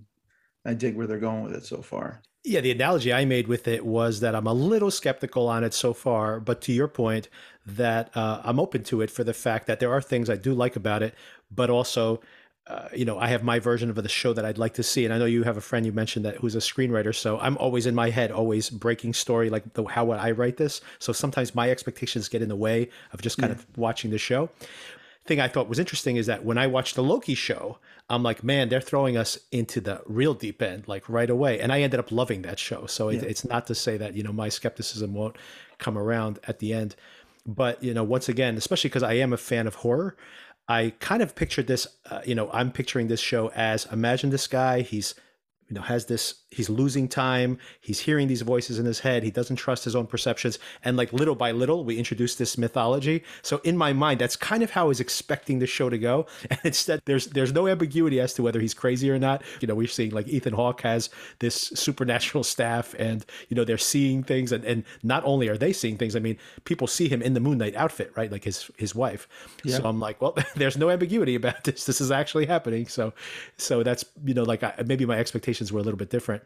I dig where they're going with it so far. Yeah, the analogy I made with it was that I'm a little skeptical on it so far, but to your point, that uh, I'm open to it for the fact that there are things I do like about it, but also, uh, you know, I have my version of the show that I'd like to see, and I know you have a friend you mentioned that who's a screenwriter, so I'm always in my head, always breaking story like the, how would I write this. So sometimes my expectations get in the way of just kind yeah. of watching the show thing I thought was interesting is that when I watched the Loki show, I'm like, man, they're throwing us into the real deep end like right away, and I ended up loving that show. So yeah. it, it's not to say that you know my skepticism won't come around at the end, but you know once again, especially because I am a fan of horror. I kind of pictured this, uh, you know, I'm picturing this show as imagine this guy, he's you know has this he's losing time he's hearing these voices in his head he doesn't trust his own perceptions and like little by little we introduce this mythology. So in my mind that's kind of how i was expecting the show to go. And instead there's there's no ambiguity as to whether he's crazy or not. You know we're seeing like ethan hawke has this supernatural staff and you know they're seeing things. And, and not only are they seeing things i mean people see him in the moon knight outfit right? Like his his wife. Yeah. so i'm like well there's no ambiguity about this. This is actually happening. So so that's you know like I, maybe my expectation expectations were a little bit different.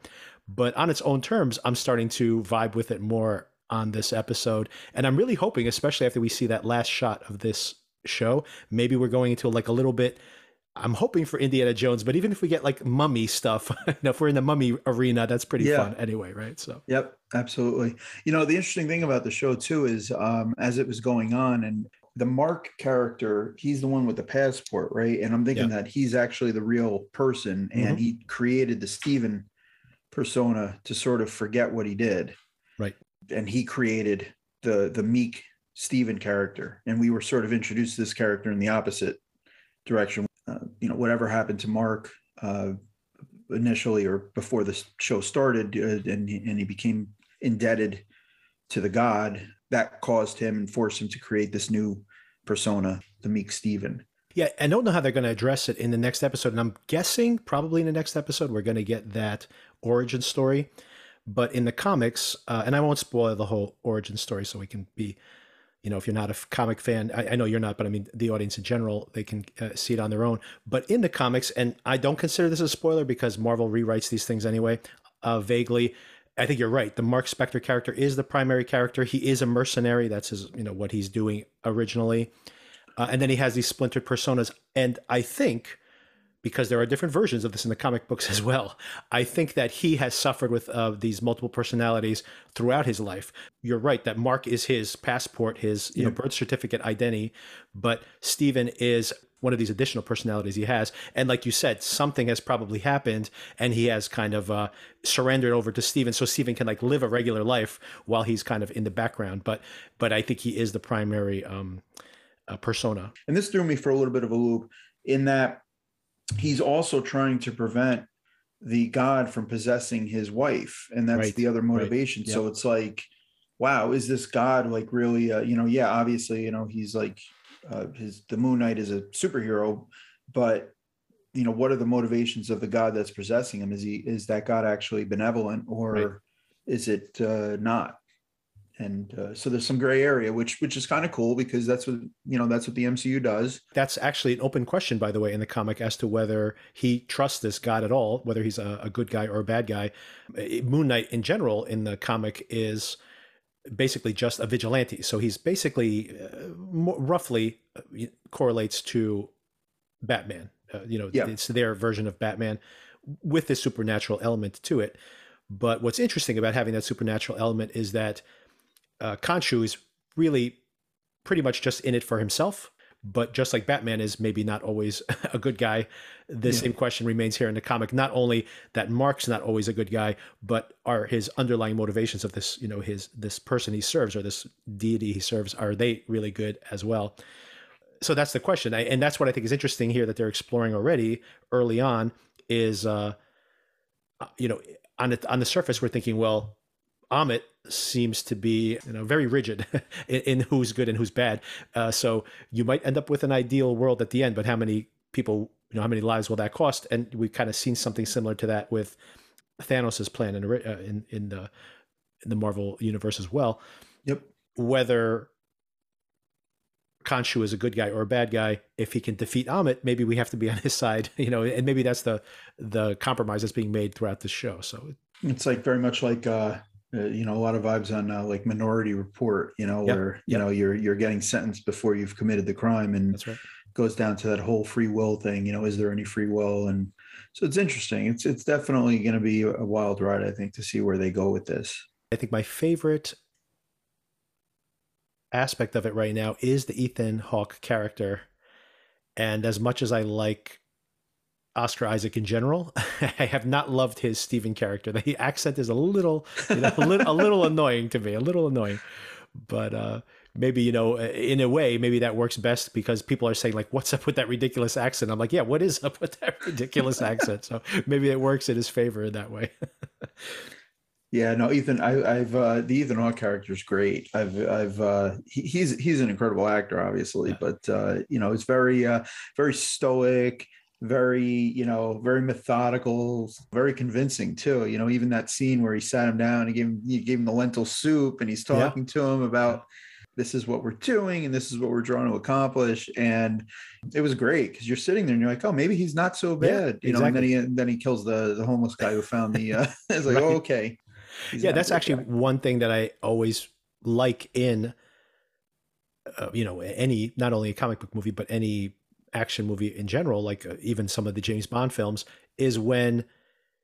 But on its own terms, I'm starting to vibe with it more on this episode. And I'm really hoping, especially after we see that last shot of this show, maybe we're going into like a little bit. I'm hoping for Indiana Jones, but even if we get like mummy stuff, you know, if we're in the mummy arena, that's pretty yeah. fun anyway, right? So, yep, absolutely. You know, the interesting thing about the show too is um, as it was going on, and the Mark character, he's the one with the passport, right? And I'm thinking yeah. that he's actually the real person and mm-hmm. he created the Steven persona to sort of forget what he did. Right. And he created the the meek Steven character. And we were sort of introduced to this character in the opposite direction. Uh, you know, whatever happened to Mark uh, initially or before the show started, uh, and, and he became indebted to the god that caused him and forced him to create this new persona, the meek Steven. Yeah, I don't know how they're going to address it in the next episode. And I'm guessing probably in the next episode, we're going to get that origin story. But in the comics, uh, and I won't spoil the whole origin story so we can be, you know, if you're not a comic fan, I, I know you're not, but I mean, the audience in general, they can uh, see it on their own. But in the comics, and I don't consider this a spoiler because Marvel rewrites these things anyway, uh, vaguely, I think you're right. The Mark Spector character is the primary character. He is a mercenary. That's his, you know, what he's doing originally. Uh, and then he has these splintered personas. And I think, because there are different versions of this in the comic books as well, I think that he has suffered with uh, these multiple personalities throughout his life. You're right that Mark is his passport, his you know birth certificate identity, but Steven is one of these additional personalities he has. And like you said, something has probably happened and he has kind of uh, surrendered over to Steven. So Steven can like live a regular life while he's kind of in the background. But but I think he is the primary um, uh, persona. And this threw me for a little bit of a loop in that he's also trying to prevent the God from possessing his wife. And that's right. the other motivation. Right. Yep. So it's like, wow, is this God like really, uh, you know, yeah, obviously, you know, he's like uh, his the Moon Knight is a superhero, but you know what are the motivations of the god that's possessing him? Is he is that god actually benevolent or right. is it uh, not? And uh, so there's some gray area which which is kind of cool because that's what you know that's what the mcu does that's actually an open question by the way in the comic as to whether he trusts this god at all whether he's a, a good guy or a bad guy moon knight in general in the comic is basically just a vigilante. So he's basically uh, more, roughly uh, correlates to Batman. Uh, you know, yeah. it's their version of Batman with this supernatural element to it. But what's interesting about having that supernatural element is that uh, Khonshu is really pretty much just in it for himself. But just like Batman is maybe not always a good guy, the yeah. same question remains here in the comic. Not only that Mark's not always a good guy, but are his underlying motivations of this, you know, his this person he serves or this deity he serves, are they really good as well? So that's the question, and that's what I think is interesting here that they're exploring already early on. Is uh, you know, on the, on the surface, we're thinking, well, Ammit seems to be you know very rigid in, in, who's good and who's bad. Uh, so you might end up with an ideal world at the end, but how many people, you know, how many lives will that cost? And we've kind of seen something similar to that with Thanos's plan in uh, in, in the in the Marvel universe as well. Yep. Whether Khonshu is a good guy or a bad guy. If he can defeat Ammit, maybe we have to be on his side, you know, and maybe that's the the compromise that's being made throughout the show. So it's like very much like uh, uh, you know a lot of vibes on uh, like Minority Report, you know, Yep, where you yep. know you're you're getting sentenced before you've committed the crime, and That's right. goes down to that whole free will thing. You know, is there any free will? And so it's interesting. It's it's definitely going to be a wild ride, I think, to see where they go with this. I think my favorite aspect of it right now is the Ethan Hawke character. And as much as I like Oscar Isaac in general, I have not loved his Steven character. The accent is a little, you know, a, little, a little annoying to me, a little annoying. But uh, maybe you know, in a way, maybe that works best because people are saying like, "What's up with that ridiculous accent?" I'm like, "Yeah, what is up with that ridiculous accent?" So maybe it works in his favor in that way. Yeah, no, Ethan. I, I've uh, the Ethan Hawke character is great. I've, I've, uh, he, he's he's an incredible actor, obviously, but uh, you know, it's very, uh, very stoic, very, you know, very methodical, very convincing too. You know, even that scene where he sat him down, he gave him, he gave him the lentil soup, and he's Yeah. talking to him about this is what we're doing and this is what we're trying to accomplish, and it was great because you're sitting there and you're like, oh, maybe he's not so Yeah, bad, you know. And then exactly. he then he kills the the homeless guy who found the. Uh, it's like, Right. oh, okay. He's yeah, that's actually guy. one thing that I always like in, uh, you know, any not only a comic book movie but any action movie in general, like uh, even some of the James Bond films, is when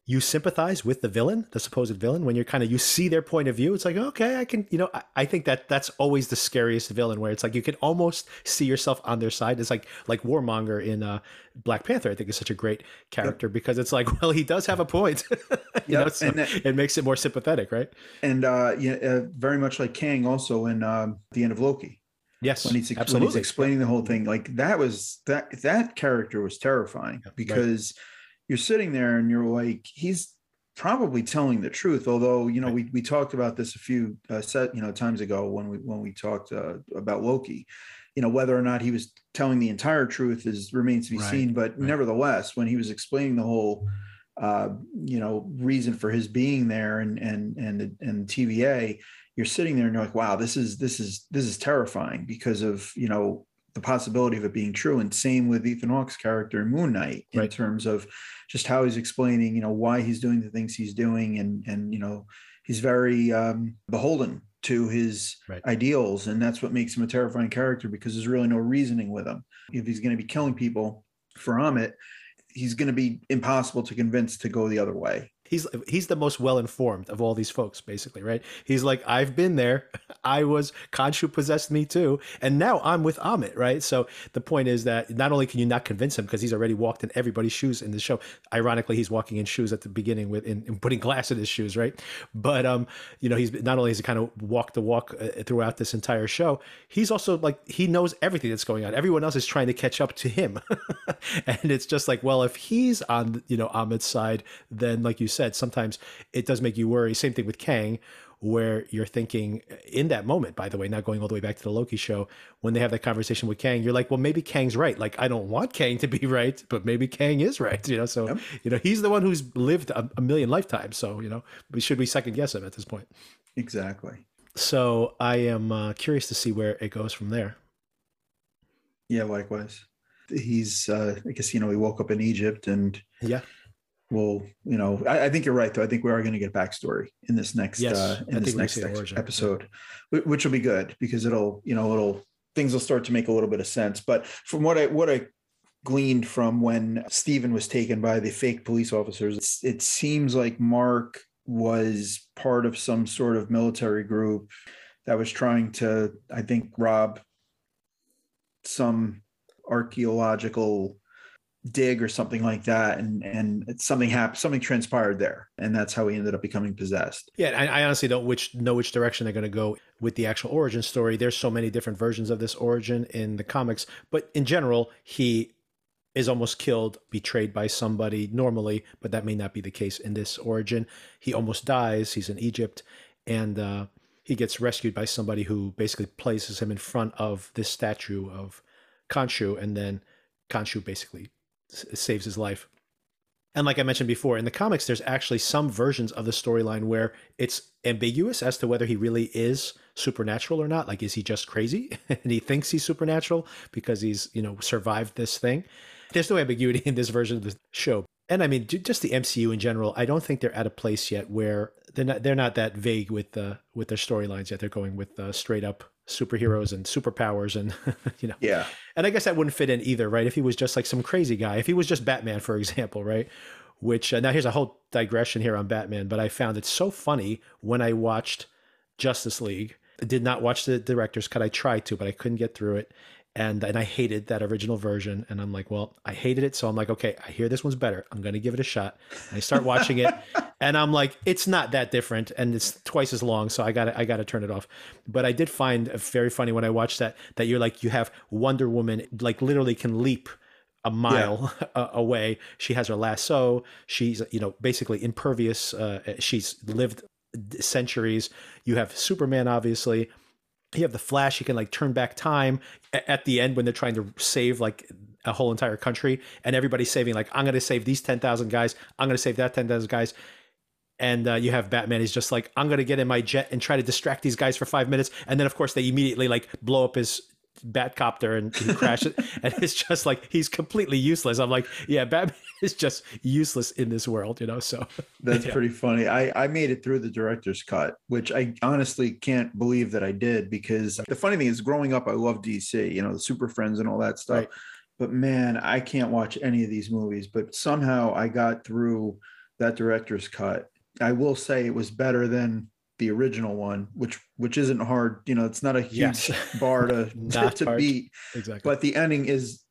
you sympathize with the villain, the supposed villain, when you're kind of you see their point of view. It's like okay, I can, you know, I, I think that that's always the scariest villain, where it's like you can almost see yourself on their side. It's like like Warmonger in uh, Black Panther. I think is such a great character because it's like, well, he does have a point. you know, so and that- it makes it more sympathetic, right? and uh, yeah, uh, very much like Kang also in um, the end of Loki. Yes, when he's, when absolutely. he's explaining the whole thing, like that was that that character was terrifying because you're sitting there and you're like, he's probably telling the truth. Although you know we we talked about this a few uh, set you know times ago when we when we talked uh, about Loki. You know whether or not he was telling the entire truth is remains to be Right, seen. But nevertheless, when he was explaining the whole uh, you know reason for his being there and and and and TVA, you're sitting there and you're like, wow, this is this is this is terrifying because of you know the possibility of it being true. And same with Ethan Hawke's character in Moon Knight in Right. terms of just how he's explaining, you know, why he's doing the things he's doing, and and you know he's very um, beholden to his Right. ideals, and that's what makes him a terrifying character because there's really no reasoning with him. If he's going to be killing people for Ammit, he's going to be impossible to convince to go the other way. He's he's the most well informed of all these folks, basically, right? He's like, I've been there. I was Khonshu possessed me too, and now I'm with Ammit, right? So the point is that not only can you not convince him because he's already walked in everybody's shoes in the show. Ironically, he's walking in shoes at the beginning with in, in putting glass in his shoes, right? But um, you know, he's not only has he kind of walked the walk uh, throughout this entire show, he's also like he knows everything that's going on. Everyone else is trying to catch up to him, and it's just like, well, if he's on you know Ammit's side, then like you said, sometimes it does make you worry. Same thing with Kang, where you're thinking in that moment, by the way, not going all the way back to the Loki show, when they have that conversation with Kang, you're like, well, maybe Kang's right. Like, I don't want Kang to be right, but maybe Kang is right. You know, so you know he's the one who's lived a, a million lifetimes. So you know, we should we second guess him at this point? Exactly. So I am uh, curious to see where it goes from there. Yeah, likewise. He's, uh, I guess, you know, he woke up in Egypt and Yeah. Well, you know, I, I think you're right, though. I think we are going to get backstory in this next, Yes, uh, I in this next ex- episode, wh- which will be good because it'll, you know, it'll, things will start to make a little bit of sense. But from what I, what I gleaned from when Steven was taken by the fake police officers, it's, it seems like Mark was part of some sort of military group that was trying to, I think, rob some archaeological dig or something like that and and something happened something transpired there and that's how he ended up becoming possessed Yeah, I, I honestly don't which know which direction they're going to go with the actual origin story. There's so many different versions of this origin in the comics, but in general, he is almost killed, betrayed by somebody normally, but that may not be the case in this origin. He almost dies. He's in Egypt, and uh, he gets rescued by somebody who basically places him in front of this statue of Khonshu, and then Khonshu basically saves his life. And like I mentioned before, in the comics, there's actually some versions of the storyline where it's ambiguous as to whether he really is supernatural or not. Like, is he just crazy and he thinks he's supernatural because he's, you know, survived this thing? There's no ambiguity in this version of the show. And I mean, just the MCU in general, I don't think they're at a place yet where they're not they're not that vague with the with their storylines yet. They're going with uh, straight up superheroes and superpowers and you know. Yeah. And i guess that wouldn't fit in either right? If he was just like some crazy guy if he was just batman for example right? Which uh, now here's a whole digression here on batman but i found it so funny when i watched justice league. I did not watch the director's cut. I tried to but i couldn't get through it and and I hated that original version. And I'm like, well, I hated it, so I'm like, okay, I hear this one's better. I'm gonna give it a shot. And I start watching it, and I'm like, it's not that different, and it's twice as long, so I got to I got to turn it off. But I did find very funny when I watched that that you're like, you have Wonder Woman like literally can leap a mile yeah. away. She has her lasso. She's you know basically impervious. Uh, she's lived centuries. You have Superman, obviously you have the flash you can like turn back time at the end when they're trying to save like a whole entire country and everybody's saving like i'm going to save these 10,000 guys i'm going to save that 10,000 guys and uh, you have Batman. He's just like, I'm gonna get in my jet and try to distract these guys for five minutes, and then of course they immediately like blow up his Batcopter and he crashes, and it's just like he's completely useless. I'm like, yeah, Batman is just useless in this world, you know. So that's yeah. pretty funny. I I made it through the director's cut, which I honestly can't believe that I did because the funny thing is, growing up, I love DC, you know, the Super Friends and all that stuff. Right. But man, I can't watch any of these movies. But somehow I got through that director's cut. I will say it was better than the original one, which which isn't hard. You know, it's not a huge yes. bar to to, to beat. Exactly. But the ending is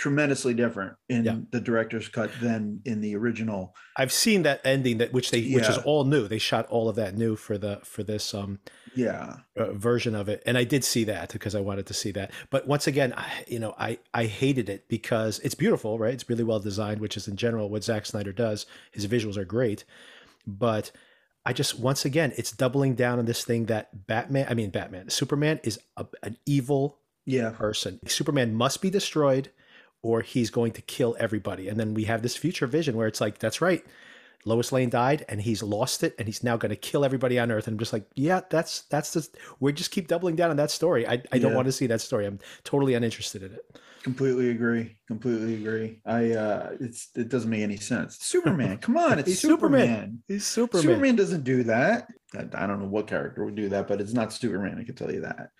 tremendously different in yeah. the director's cut than in the original. I've seen that ending that which they yeah. which is all new. They shot all of that new for the for this um yeah uh, version of it, and I did see that because I wanted to see that. But once again, I, you know, I I hated it because it's beautiful, right? It's really well designed, which is in general what Zack Snyder does. His visuals are great, but I just once again, it's doubling down on this thing that Batman, I mean Batman, Superman is a, an evil yeah. person. Superman must be destroyed or he's going to kill everybody. And then we have this future vision where it's like, that's right. Lois Lane died and he's lost it and he's now going to kill everybody on earth. And I'm just like, yeah, that's, that's the, we just keep doubling down on that story. I, I don't want to see that story. I'm totally uninterested in it. Completely agree. Completely agree. I, uh, it's, it doesn't make any sense. Superman, come on. It's Superman. Superman. He's Superman. Superman doesn't do that. I, I don't know what character would do that, but it's not Superman. I can tell you that.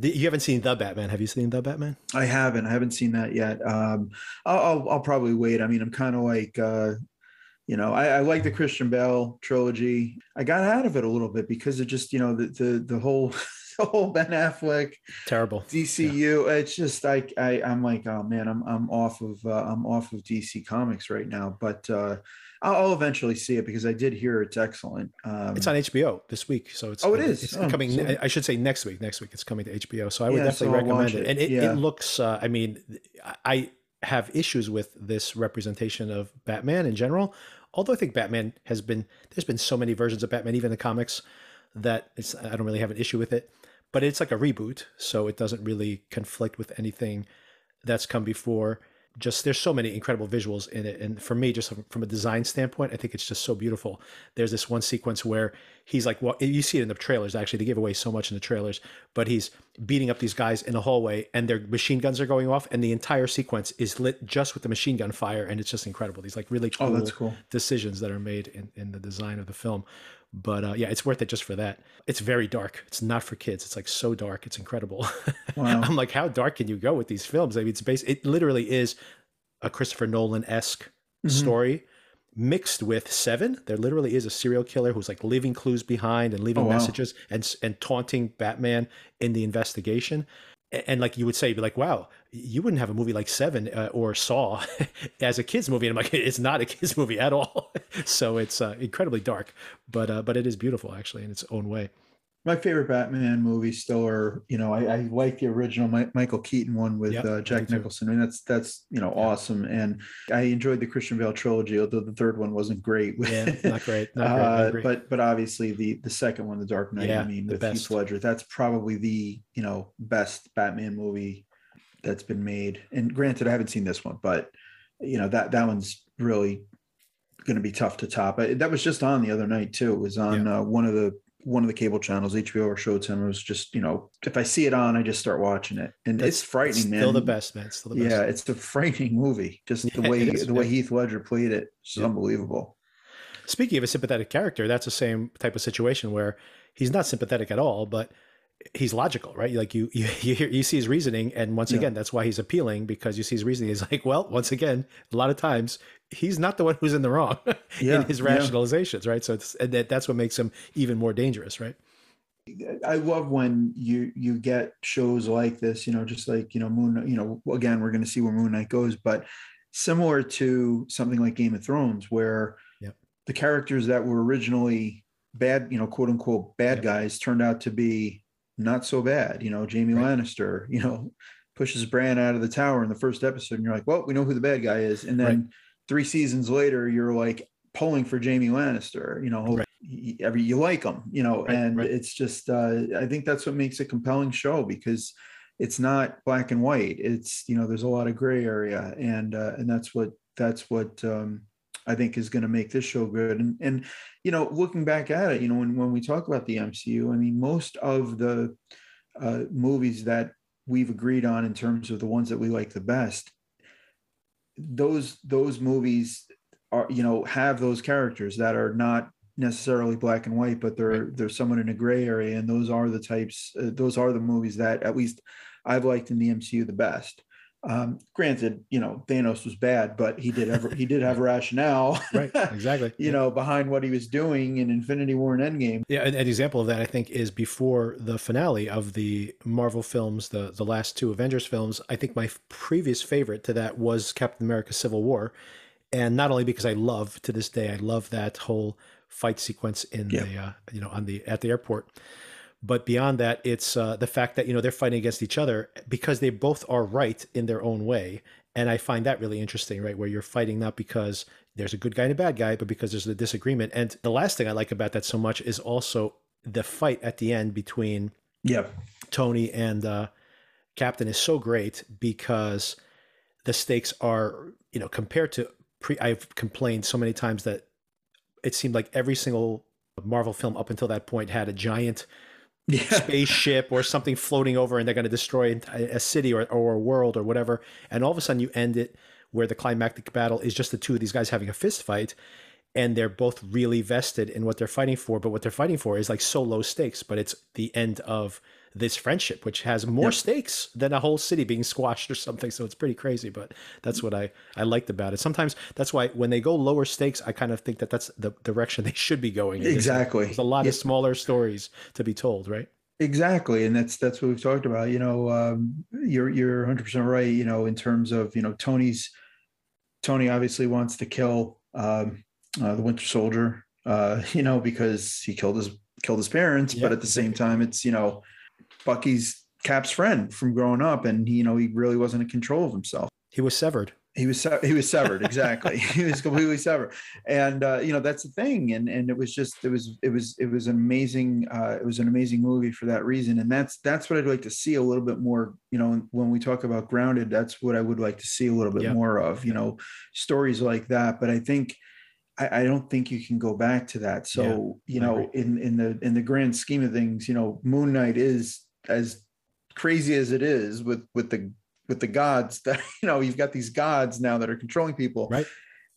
You haven't seen the Batman. Have you seen the Batman? I haven't. I haven't seen that yet. Um, I'll, I'll, I'll probably wait. I mean, I'm kind of like, uh, you know, I, I, like the Christian Bale trilogy. I got out of it a little bit because it just, you know, the the, the whole whole Ben Affleck terrible DCU. Yeah. It's just like I I'm like, oh man, I'm I'm off of uh, I'm off of DC Comics right now. But uh, I'll, eventually see it because I did hear it's excellent. Um, it's on HBO this week, so it's oh, it is. It's oh, coming. So. I should say next week. Next week, it's coming to HBO. So I would yeah, definitely so recommend it. it. And it, yeah. it looks. Uh, I mean, I have issues with this representation of Batman in general. Although I think Batman has been there's been so many versions of Batman, even in the comics, that it's I don't really have an issue with it. But it's like a reboot, so it doesn't really conflict with anything that's come before. Just there's so many incredible visuals in it and for me just from a design standpoint i think it's just so beautiful. There's this one sequence where he's like well you see it in the trailers actually they give away so much in the trailers but he's beating up these guys in the hallway and their machine guns are going off and the entire sequence is lit just with the machine gun fire and it's just incredible these like really cool, oh, that's cool. decisions that are made in, in the design of the film but uh, yeah, it's worth it just for that. It's very dark. It's not for kids. It's like so dark. It's incredible. Wow. I'm like, how dark can you go with these films? I mean, it's based. It literally is a Christopher Nolan esque mm-hmm. story mixed with Seven. There literally is a serial killer who's like leaving clues behind and leaving oh, wow. messages and and taunting Batman in the investigation and like you would say, be like, wow, you wouldn't have a movie like Seven uh, or Saw as a kids movie. And I'm like, it's not a kids movie at all. so it's uh, incredibly dark, but uh, but it is beautiful actually in its own way my favorite Batman movies still are, you know, I, I like the original Michael Keaton one with yep, uh, Jack Nicholson. I mean, that's that's you know yeah. awesome, and I enjoyed the Christian Bale trilogy, although the third one wasn't great. yeah, not great. Not uh, great. but but obviously the the second one, The Dark Knight, yeah, I mean, with best. Heath Ledger, that's probably the you know best Batman movie that's been made. And granted, I haven't seen this one, but you know that that one's really going to be tough to top. I, that was just on the other night too. It was on yeah. uh, one of the one of the cable channels, HBO or Showtime. It was just you know, if I see it on, I just start watching it, and That's it's frightening, man. Still the best, man. Still the best. Yeah, it's a frightening movie. Just the way is, the way Heath Ledger played it's yeah. unbelievable. Speaking of a sympathetic character, that's the same type of situation where he's not sympathetic at all, but he's logical, right? Like you, you, you, hear, you see his reasoning, and once yeah. again, that's why he's appealing because you see his reasoning. He's like, well, once again, a lot of times he's not the one who's in the wrong yeah. in his rationalizations, yeah. right? So it's, that, that's what makes him even more dangerous, right? I love when you you get shows like this, you know, just like you know Moon. You know, again, we're going to see where Moon Knight goes, but similar to something like Game of Thrones, where yep. the characters that were originally bad, you know, quote unquote bad yep. guys, turned out to be not so bad. You know, Jamie right. Lannister, you know, pushes Bran out of the tower in the first episode, and you're like, well, we know who the bad guy is. And then right. Three seasons later, you're like pulling for Jaime Lannister. You know, right. you, every you like him. You know, and it's just uh, I think that's what makes a compelling show because it's not black and white. It's you know, there's a lot of gray area, and uh, and that's what that's what um, I think is going to make this show good. And and you know, looking back at it, you know, when when we talk about the MCU, I mean, most of the uh, movies that we've agreed on in terms of the ones that we like the best, those those movies are you know have those characters that are not necessarily black and white, but they're right. there's someone in a gray area, and those are the types. Uh, those are the movies that at least I've liked in the MCU the best. Um, granted, you know, Thanos was bad, but he did have he did have rationale, right? Exactly. you yeah. know, behind what he was doing in Infinity War and Endgame. Yeah, an, an, example of that I think is before the finale of the Marvel films, the the last two Avengers films. I think my previous favorite to that was Captain America: Civil War, and not only because I love to this day, I love that whole fight sequence in yeah. the uh, you know on the at the airport but beyond that, it's uh, the fact that you know they're fighting against each other because they both are right in their own way, and I find that really interesting, right? Where you're fighting not because there's a good guy and a bad guy, but because there's a disagreement. And the last thing I like about that so much is also the fight at the end between yeah Tony and uh, Captain is so great because the stakes are you know compared to pre. I've complained so many times that it seemed like every single Marvel film up until that point had a giant yeah. spaceship or something floating over and they're going to destroy a city or, or a world or whatever. And all of a sudden you end it where the climactic battle is just the two of these guys having a fist fight and they're both really vested in what they're fighting for. But what they're fighting for is like so low stakes, but it's the end of this friendship, which has more yep. stakes than a whole city being squashed or something. So it's pretty crazy, but that's what I, I liked about it. Sometimes that's why when they go lower stakes, I kind of think that that's the direction they should be going. Exactly. There's a lot of smaller stories to be told, right? Exactly, and that's that's what we've talked about. You know, um, you're you're 100 percent right. You know, in terms of you know Tony's Tony obviously wants to kill um, uh, the Winter Soldier. Uh, you know, because he killed his killed his parents, yeah, but at the same time, it's you know Bucky's Cap's friend from growing up, and he, you know he really wasn't in control of himself. He was severed. He was he was severed exactly. he was completely severed, and uh, you know that's the thing. And and it was just it was it was it was an amazing uh, it was an amazing movie for that reason. And that's that's what I'd like to see a little bit more. You know, when we talk about grounded, that's what I would like to see a little bit yeah. more of. You know, stories like that. But I think I, I, don't think you can go back to that. So yeah, you know, in in the in the grand scheme of things, you know, Moon Knight is as crazy as it is with with the with the gods that you know you've got these gods now that are controlling people right.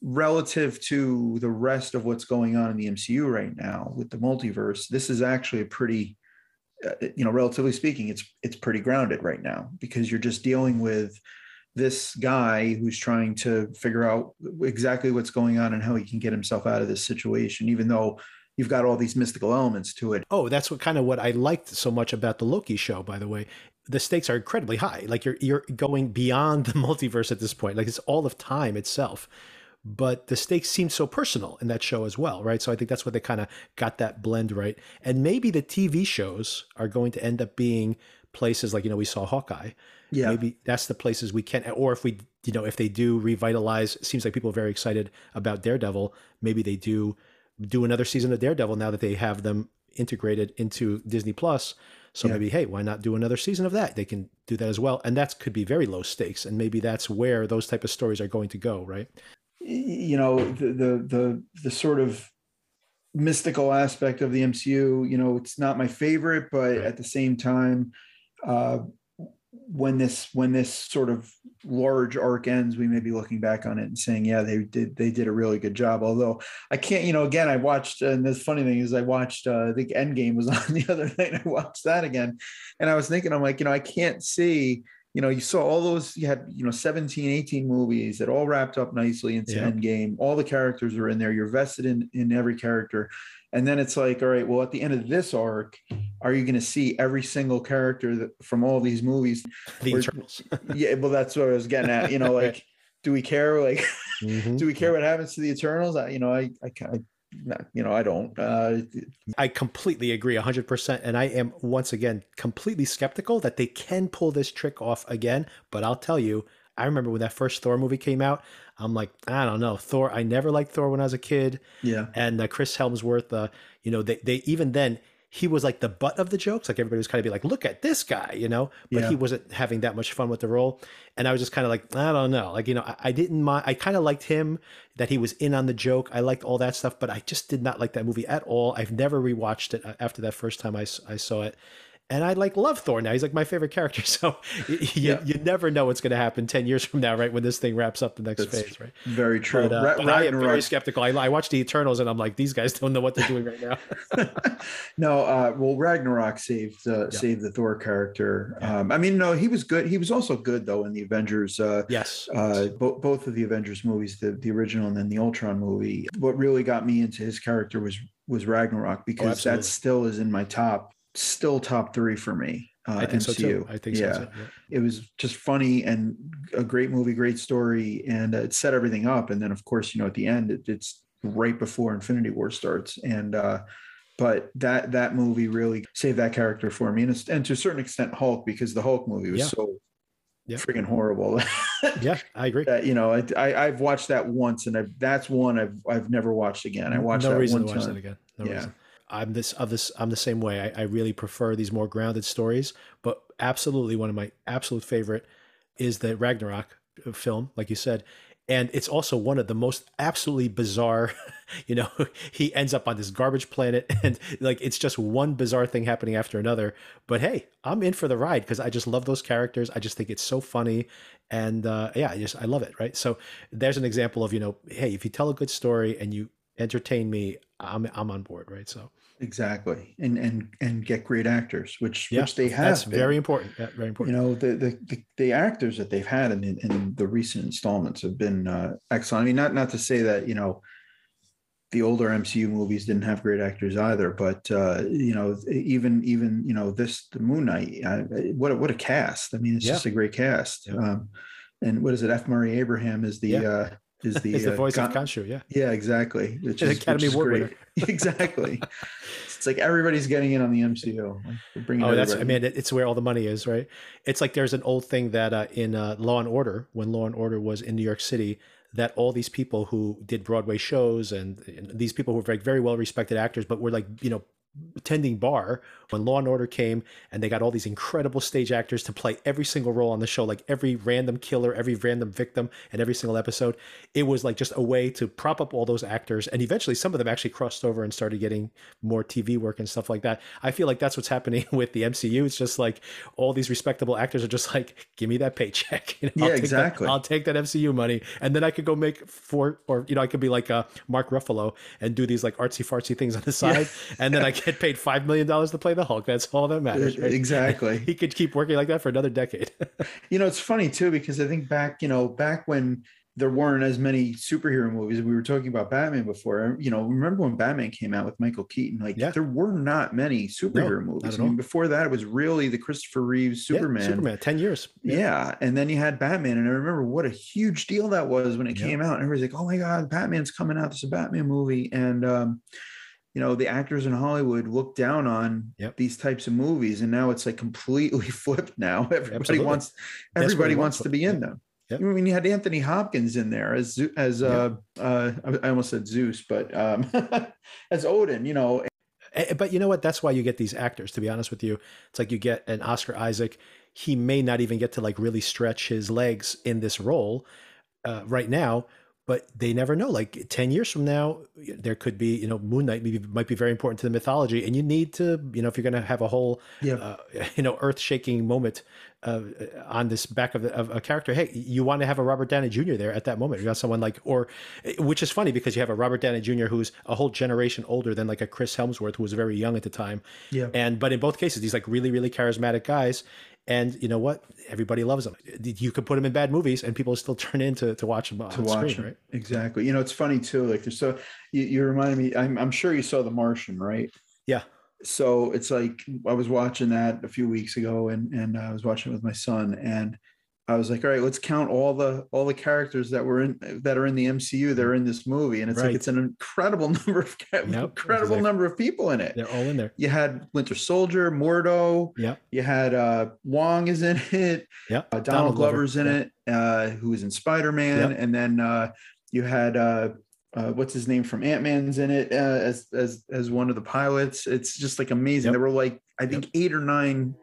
relative to the rest of what's going on in the MCU right now with the multiverse this is actually a pretty uh, you know relatively speaking it's it's pretty grounded right now because you're just dealing with this guy who's trying to figure out exactly what's going on and how he can get himself out of this situation even though you've got all these mystical elements to it. Oh, that's what kind of what I liked so much about the Loki show, by the way. The stakes are incredibly high. Like you're you're going beyond the multiverse at this point. Like it's all of time itself. But the stakes seem so personal in that show as well, right? So I think that's what they kind of got that blend right. And maybe the TV shows are going to end up being places like, you know, we saw Hawkeye. Yeah. Maybe that's the places we can, or if we, you know, if they do revitalize, seems like people are very excited about Daredevil. Maybe they do do another season of Daredevil now that they have them integrated into Disney Plus. So yeah. maybe, hey, why not do another season of that? They can do that as well, and that could be very low stakes, and maybe that's where those type of stories are going to go, right? you know the the the, the sort of mystical aspect of the MCU. You know, it's not my favorite, but at the same time, uh, when this when this sort of large arc ends, we may be looking back on it and saying, yeah, they did they did a really good job. Although I can't, you know, again, I watched, and the funny thing is, I watched. Uh, I think Endgame was on the other night. I watched that again, and I was thinking, I'm like, you know, I can't see you know, you saw all those, you had, you know, 17, 18 movies that all wrapped up nicely into yeah. Endgame. All the characters are in there. You're vested in, in every character. And then it's like, all right, well, at the end of this arc, are you going to see every single character that, from all these movies? The Where, Eternals. yeah, well, that's what I was getting at. You know, like, do we care? Like, mm-hmm. do we care what happens to the Eternals? I, you know, I, I, I you know, I don't. Uh, I completely agree 100%. And I am, once again, completely skeptical that they can pull this trick off again. But I'll tell you, I remember when that first Thor movie came out, I'm like, I don't know. Thor, I never liked Thor when I was a kid. Yeah. And uh, Chris Hemsworth, uh, you know, they, they even then, he was like the butt of the jokes. Like everybody was kind of be like, look at this guy, you know, but yeah. he wasn't having that much fun with the role. And I was just kind of like, I don't know. Like, you know, I, I didn't mind. I kind of liked him that he was in on the joke. I liked all that stuff, but I just did not like that movie at all. I've never rewatched it uh, after that first time I, I saw it and I like love Thor now. He's like my favorite character. So you, yeah. you never know what's going to happen 10 years from now, right? When this thing wraps up the next That's phase, right? Very true. But, uh, but I am very skeptical. I, I watch the Eternals and I'm like, these guys don't know what they're doing right now. no, uh, well, Ragnarok saved, uh, yeah. saved the Thor character. Yeah. Um, I mean, no, he was good. He was also good though in the Avengers. Uh, yes. Uh, bo- both of the Avengers movies, the, the original and then the Ultron movie. What really got me into his character was was Ragnarok because oh, that still is in my top still top three for me. Uh, I think MCU. so too. I think yeah. so too. Yeah. It was just funny and a great movie, great story, and uh, it set everything up. And then, of course, you know, at the end, it, it's right before Infinity War starts, and uh, but that that movie really saved that character for me, and, and to a certain extent, Hulk, because the Hulk movie was yeah. so yeah. freaking horrible. yeah, I agree. That, you know, I, I have watched that once, and I've, that's one I've I've never watched again. I watched no that reason one to watch that again. No yeah. Reason. I'm this of this I'm the same way. I, I really prefer these more grounded stories, but absolutely one of my absolute favorite is the Ragnarok film, like you said. And it's also one of the most absolutely bizarre, you know, he ends up on this garbage planet and like it's just one bizarre thing happening after another. But hey, I'm in for the ride because I just love those characters. I just think it's so funny. And uh, yeah, I just I love it. Right. So there's an example of, you know, hey, if you tell a good story and you entertain me, I'm I'm on board, right? So exactly, and and and get great actors, which yeah, which they have. That's been. very important. Yeah, very important. You know, the, the the, the actors that they've had in, in the recent installments have been uh, excellent. I mean, not not to say that you know the older MCU movies didn't have great actors either, but uh, you know, even even you know this the Moon Knight, uh, what a, what a cast! I mean, it's yeah. just a great cast. Um, and what is it? F. Murray Abraham is the yeah. uh, is the, is the uh, voice of Khonshu, yeah. Yeah, exactly. Which is, Academy Award winner. exactly. it's like everybody's getting in on the MCU. Like oh, that's I mean, it's where all the money is, right? It's like there's an old thing that uh, in uh, Law and Order, when Law and Order was in New York City, that all these people who did Broadway shows and, and these people who were very, very well respected actors, but were like you know tending bar when Law and Order came and they got all these incredible stage actors to play every single role on the show, like every random killer, every random victim, and every single episode. It was like just a way to prop up all those actors. And eventually some of them actually crossed over and started getting more TV work and stuff like that. I feel like that's what's happening with the MCU. It's just like all these respectable actors are just like, give me that paycheck. You know, yeah, exactly. That, I'll take that MCU money. And then I could go make four, or, you know, I could be like uh, Mark Ruffalo and do these like artsy fartsy things on the side. Yeah. and then I get paid $5 million to play the Hulk. That's all that matters. Right? Exactly. he could keep working like that for another decade. you know, it's funny too, because I think back, you know, back when there weren't as many superhero movies. We were talking about Batman before. You know, remember when Batman came out with Michael Keaton? Like, yeah. there were not many superhero no, movies. I mean, before that, it was really the Christopher Reeves Superman. Yeah, Superman, ten years. Yeah. yeah. and then you had Batman, and I remember what a huge deal that was when it came out. And everybody's like, "Oh my God, Batman's coming out! This is a Batman movie!" And um, you know the actors in hollywood look down on yep. these types of movies and now it's like completely flipped now everybody Absolutely. wants everybody wants, wants to be in them Yep. I mean, you had Anthony Hopkins in there as as uh, uh, I almost said Zeus, but um, as Odin. You know, but you know what? That's why you get these actors. To be honest with you, it's like you get an Oscar Isaac. He may not even get to like really stretch his legs in this role uh, right now, but they never know. Like ten years from now, there could be you know Moon Knight maybe might be very important to the mythology, and you need to you know if you're going to have a whole Yeah. uh, you know earth shaking moment uh, on this back of, of a character. Hey, you want to have a Robert Downey Jr. there at that moment. You got someone like, or which is funny because you have a Robert Downey Jr. who's a whole generation older than like a Chris Hemsworth who was very young at the time. Yeah. And but in both cases, these like really really charismatic guys. And you know what? Everybody loves them. You could put them in bad movies, and people still turn in to, to watch them on to watch screen, it. right? Exactly. You know, it's funny too. Like there's so you, you reminded me. I'm, I'm sure you saw The Martian, right? Yeah. So it's like I was watching that a few weeks ago, and and uh, I was watching it with my son, and I was like, all right, let's count all the all the characters that were in that are in the MCU. They're in this movie, and it's Right. like it's an incredible number of Yep, incredible exactly. number of people in it. They're all in there. You had Winter Soldier, Mordo. Yeah. You had uh, Wong is in it. Yeah. Uh, Donald, Glover's in yeah. it, uh, who was in Spider Man, Yep. and then uh, you had uh, uh, what's his name from Ant Man's in it uh, as as as one of the pilots. It's just like amazing. Yep. There were like I think eight or nine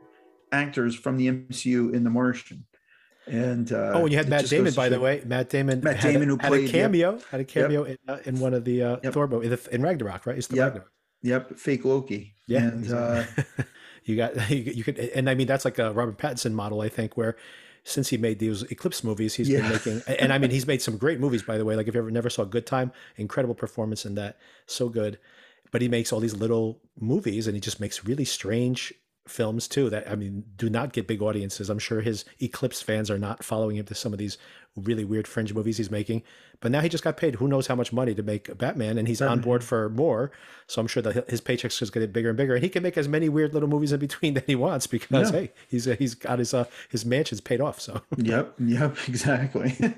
actors from the MCU in The Martian, and uh, Oh, and you had Matt Damon, by the way. Matt Damon. Matt had a- Damon who had played- a yep. cameo. Had a Yep. cameo in, uh, in one of the uh, Thor movies in Ragnarok, right? It's the Yep. Ragnarok. Yep, fake Loki. Yeah, and uh, You got you, you could, and I mean that's like a Robert Pattinson model, I think, where since he made these Eclipse movies, he's been making, and I mean he's made some great movies, by the way. Like if you ever never saw Good Time, incredible performance in that, so good. But he makes all these little movies, and he just makes really strange films too. That I mean, do not get big audiences. I'm sure his Eclipse fans are not following him to some of these really weird fringe movies he's making. But now he just got paid who knows how much money to make Batman, and he's on board for more. So I'm sure that his paycheck's just getting bigger and bigger, and he can make as many weird little movies in between that he wants because Yeah. hey, he's uh, he's got his uh, his mansions paid off. So yep, yep, exactly.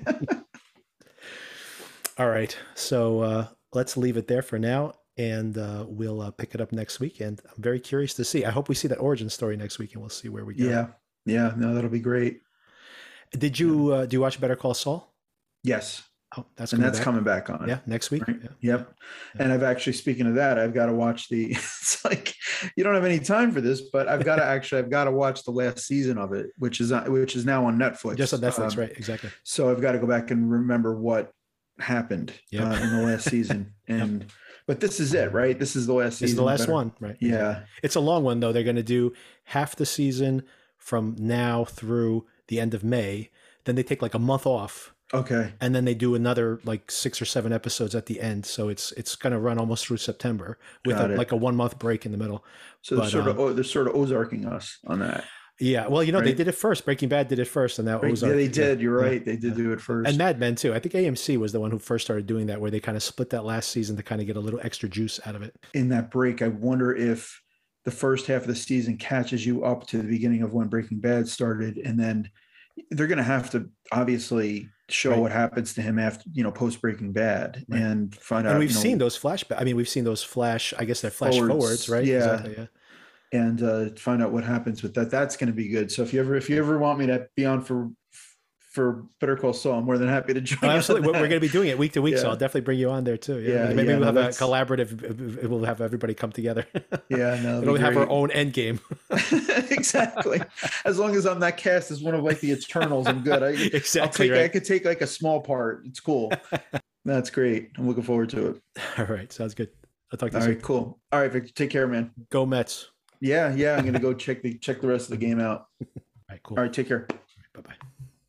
all right, so uh, let's leave it there for now. And uh, we'll uh, pick it up next week. And I'm very curious to see. I hope we see that origin story next week, and we'll see where we go. yeah, yeah, no, that'll be great. Did you uh, do you watch Better Call Saul? Yes, Oh, that's and that's back. coming back on. Yeah, next week. Right. Yeah. Yep. And I've actually, speaking of that, I've got to watch the. It's like you don't have any time for this, but I've got to actually, I've got to watch the last season of it, which is on- which is now on Netflix. Just on Netflix, Um, right? Exactly. So I've got to go back and remember what happened Yep. uh, in the last season, and but this is it, right? This is the last season. is the last Better- one, right? Yeah. It's a long one though. They're going to do half the season from now through the end of May. Then they take like a month off, Okay. and then they do another like six or seven episodes at the end. So it's it's going to run almost through September with a, like a one month break in the middle. So they're sort of um, oh, they're sort of Ozarking us on that. Yeah, well, you know they did it first. Breaking Bad did it first, and that Right? Ozark. yeah, they did. You're right. They did do it first. And Mad Men too. I think AMC was the one who first started doing that, where they kind of split that last season to kind of get a little extra juice out of it. in that break, I wonder if the first half of the season catches you up to the beginning of when Breaking Bad started, and then they're going to have to obviously show Right. what happens to him after you know post Breaking Bad and find out. and we've you know, seen those flashback. I mean, we've seen those flash. I guess they're flash Forwards, forwards, right? yeah. Exactly, yeah. And uh, find out what happens with that. That's going to be good. So if you ever if you ever want me to be on for for Better Call Saul, I'm more than happy to join. Oh, absolutely. We're, we're going to be doing it week to week, so I'll definitely bring you on there too. Yeah, Yeah, maybe yeah, we'll no, have a collaborative. We'll have everybody come together. Yeah, no, we'll have our own end game. exactly. As long as I'm not cast as one of like the Eternals, I'm good. I, I'll Exactly, take, I could take like a small part. It's cool. That's great. I'm looking forward to it. All right, sounds good. I'll talk to All you right, soon. cool. All right, Victor, take care, man. Go Mets. Yeah, yeah. I'm gonna go check the check the rest of the game out. All right, cool. All right, take care. Bye bye.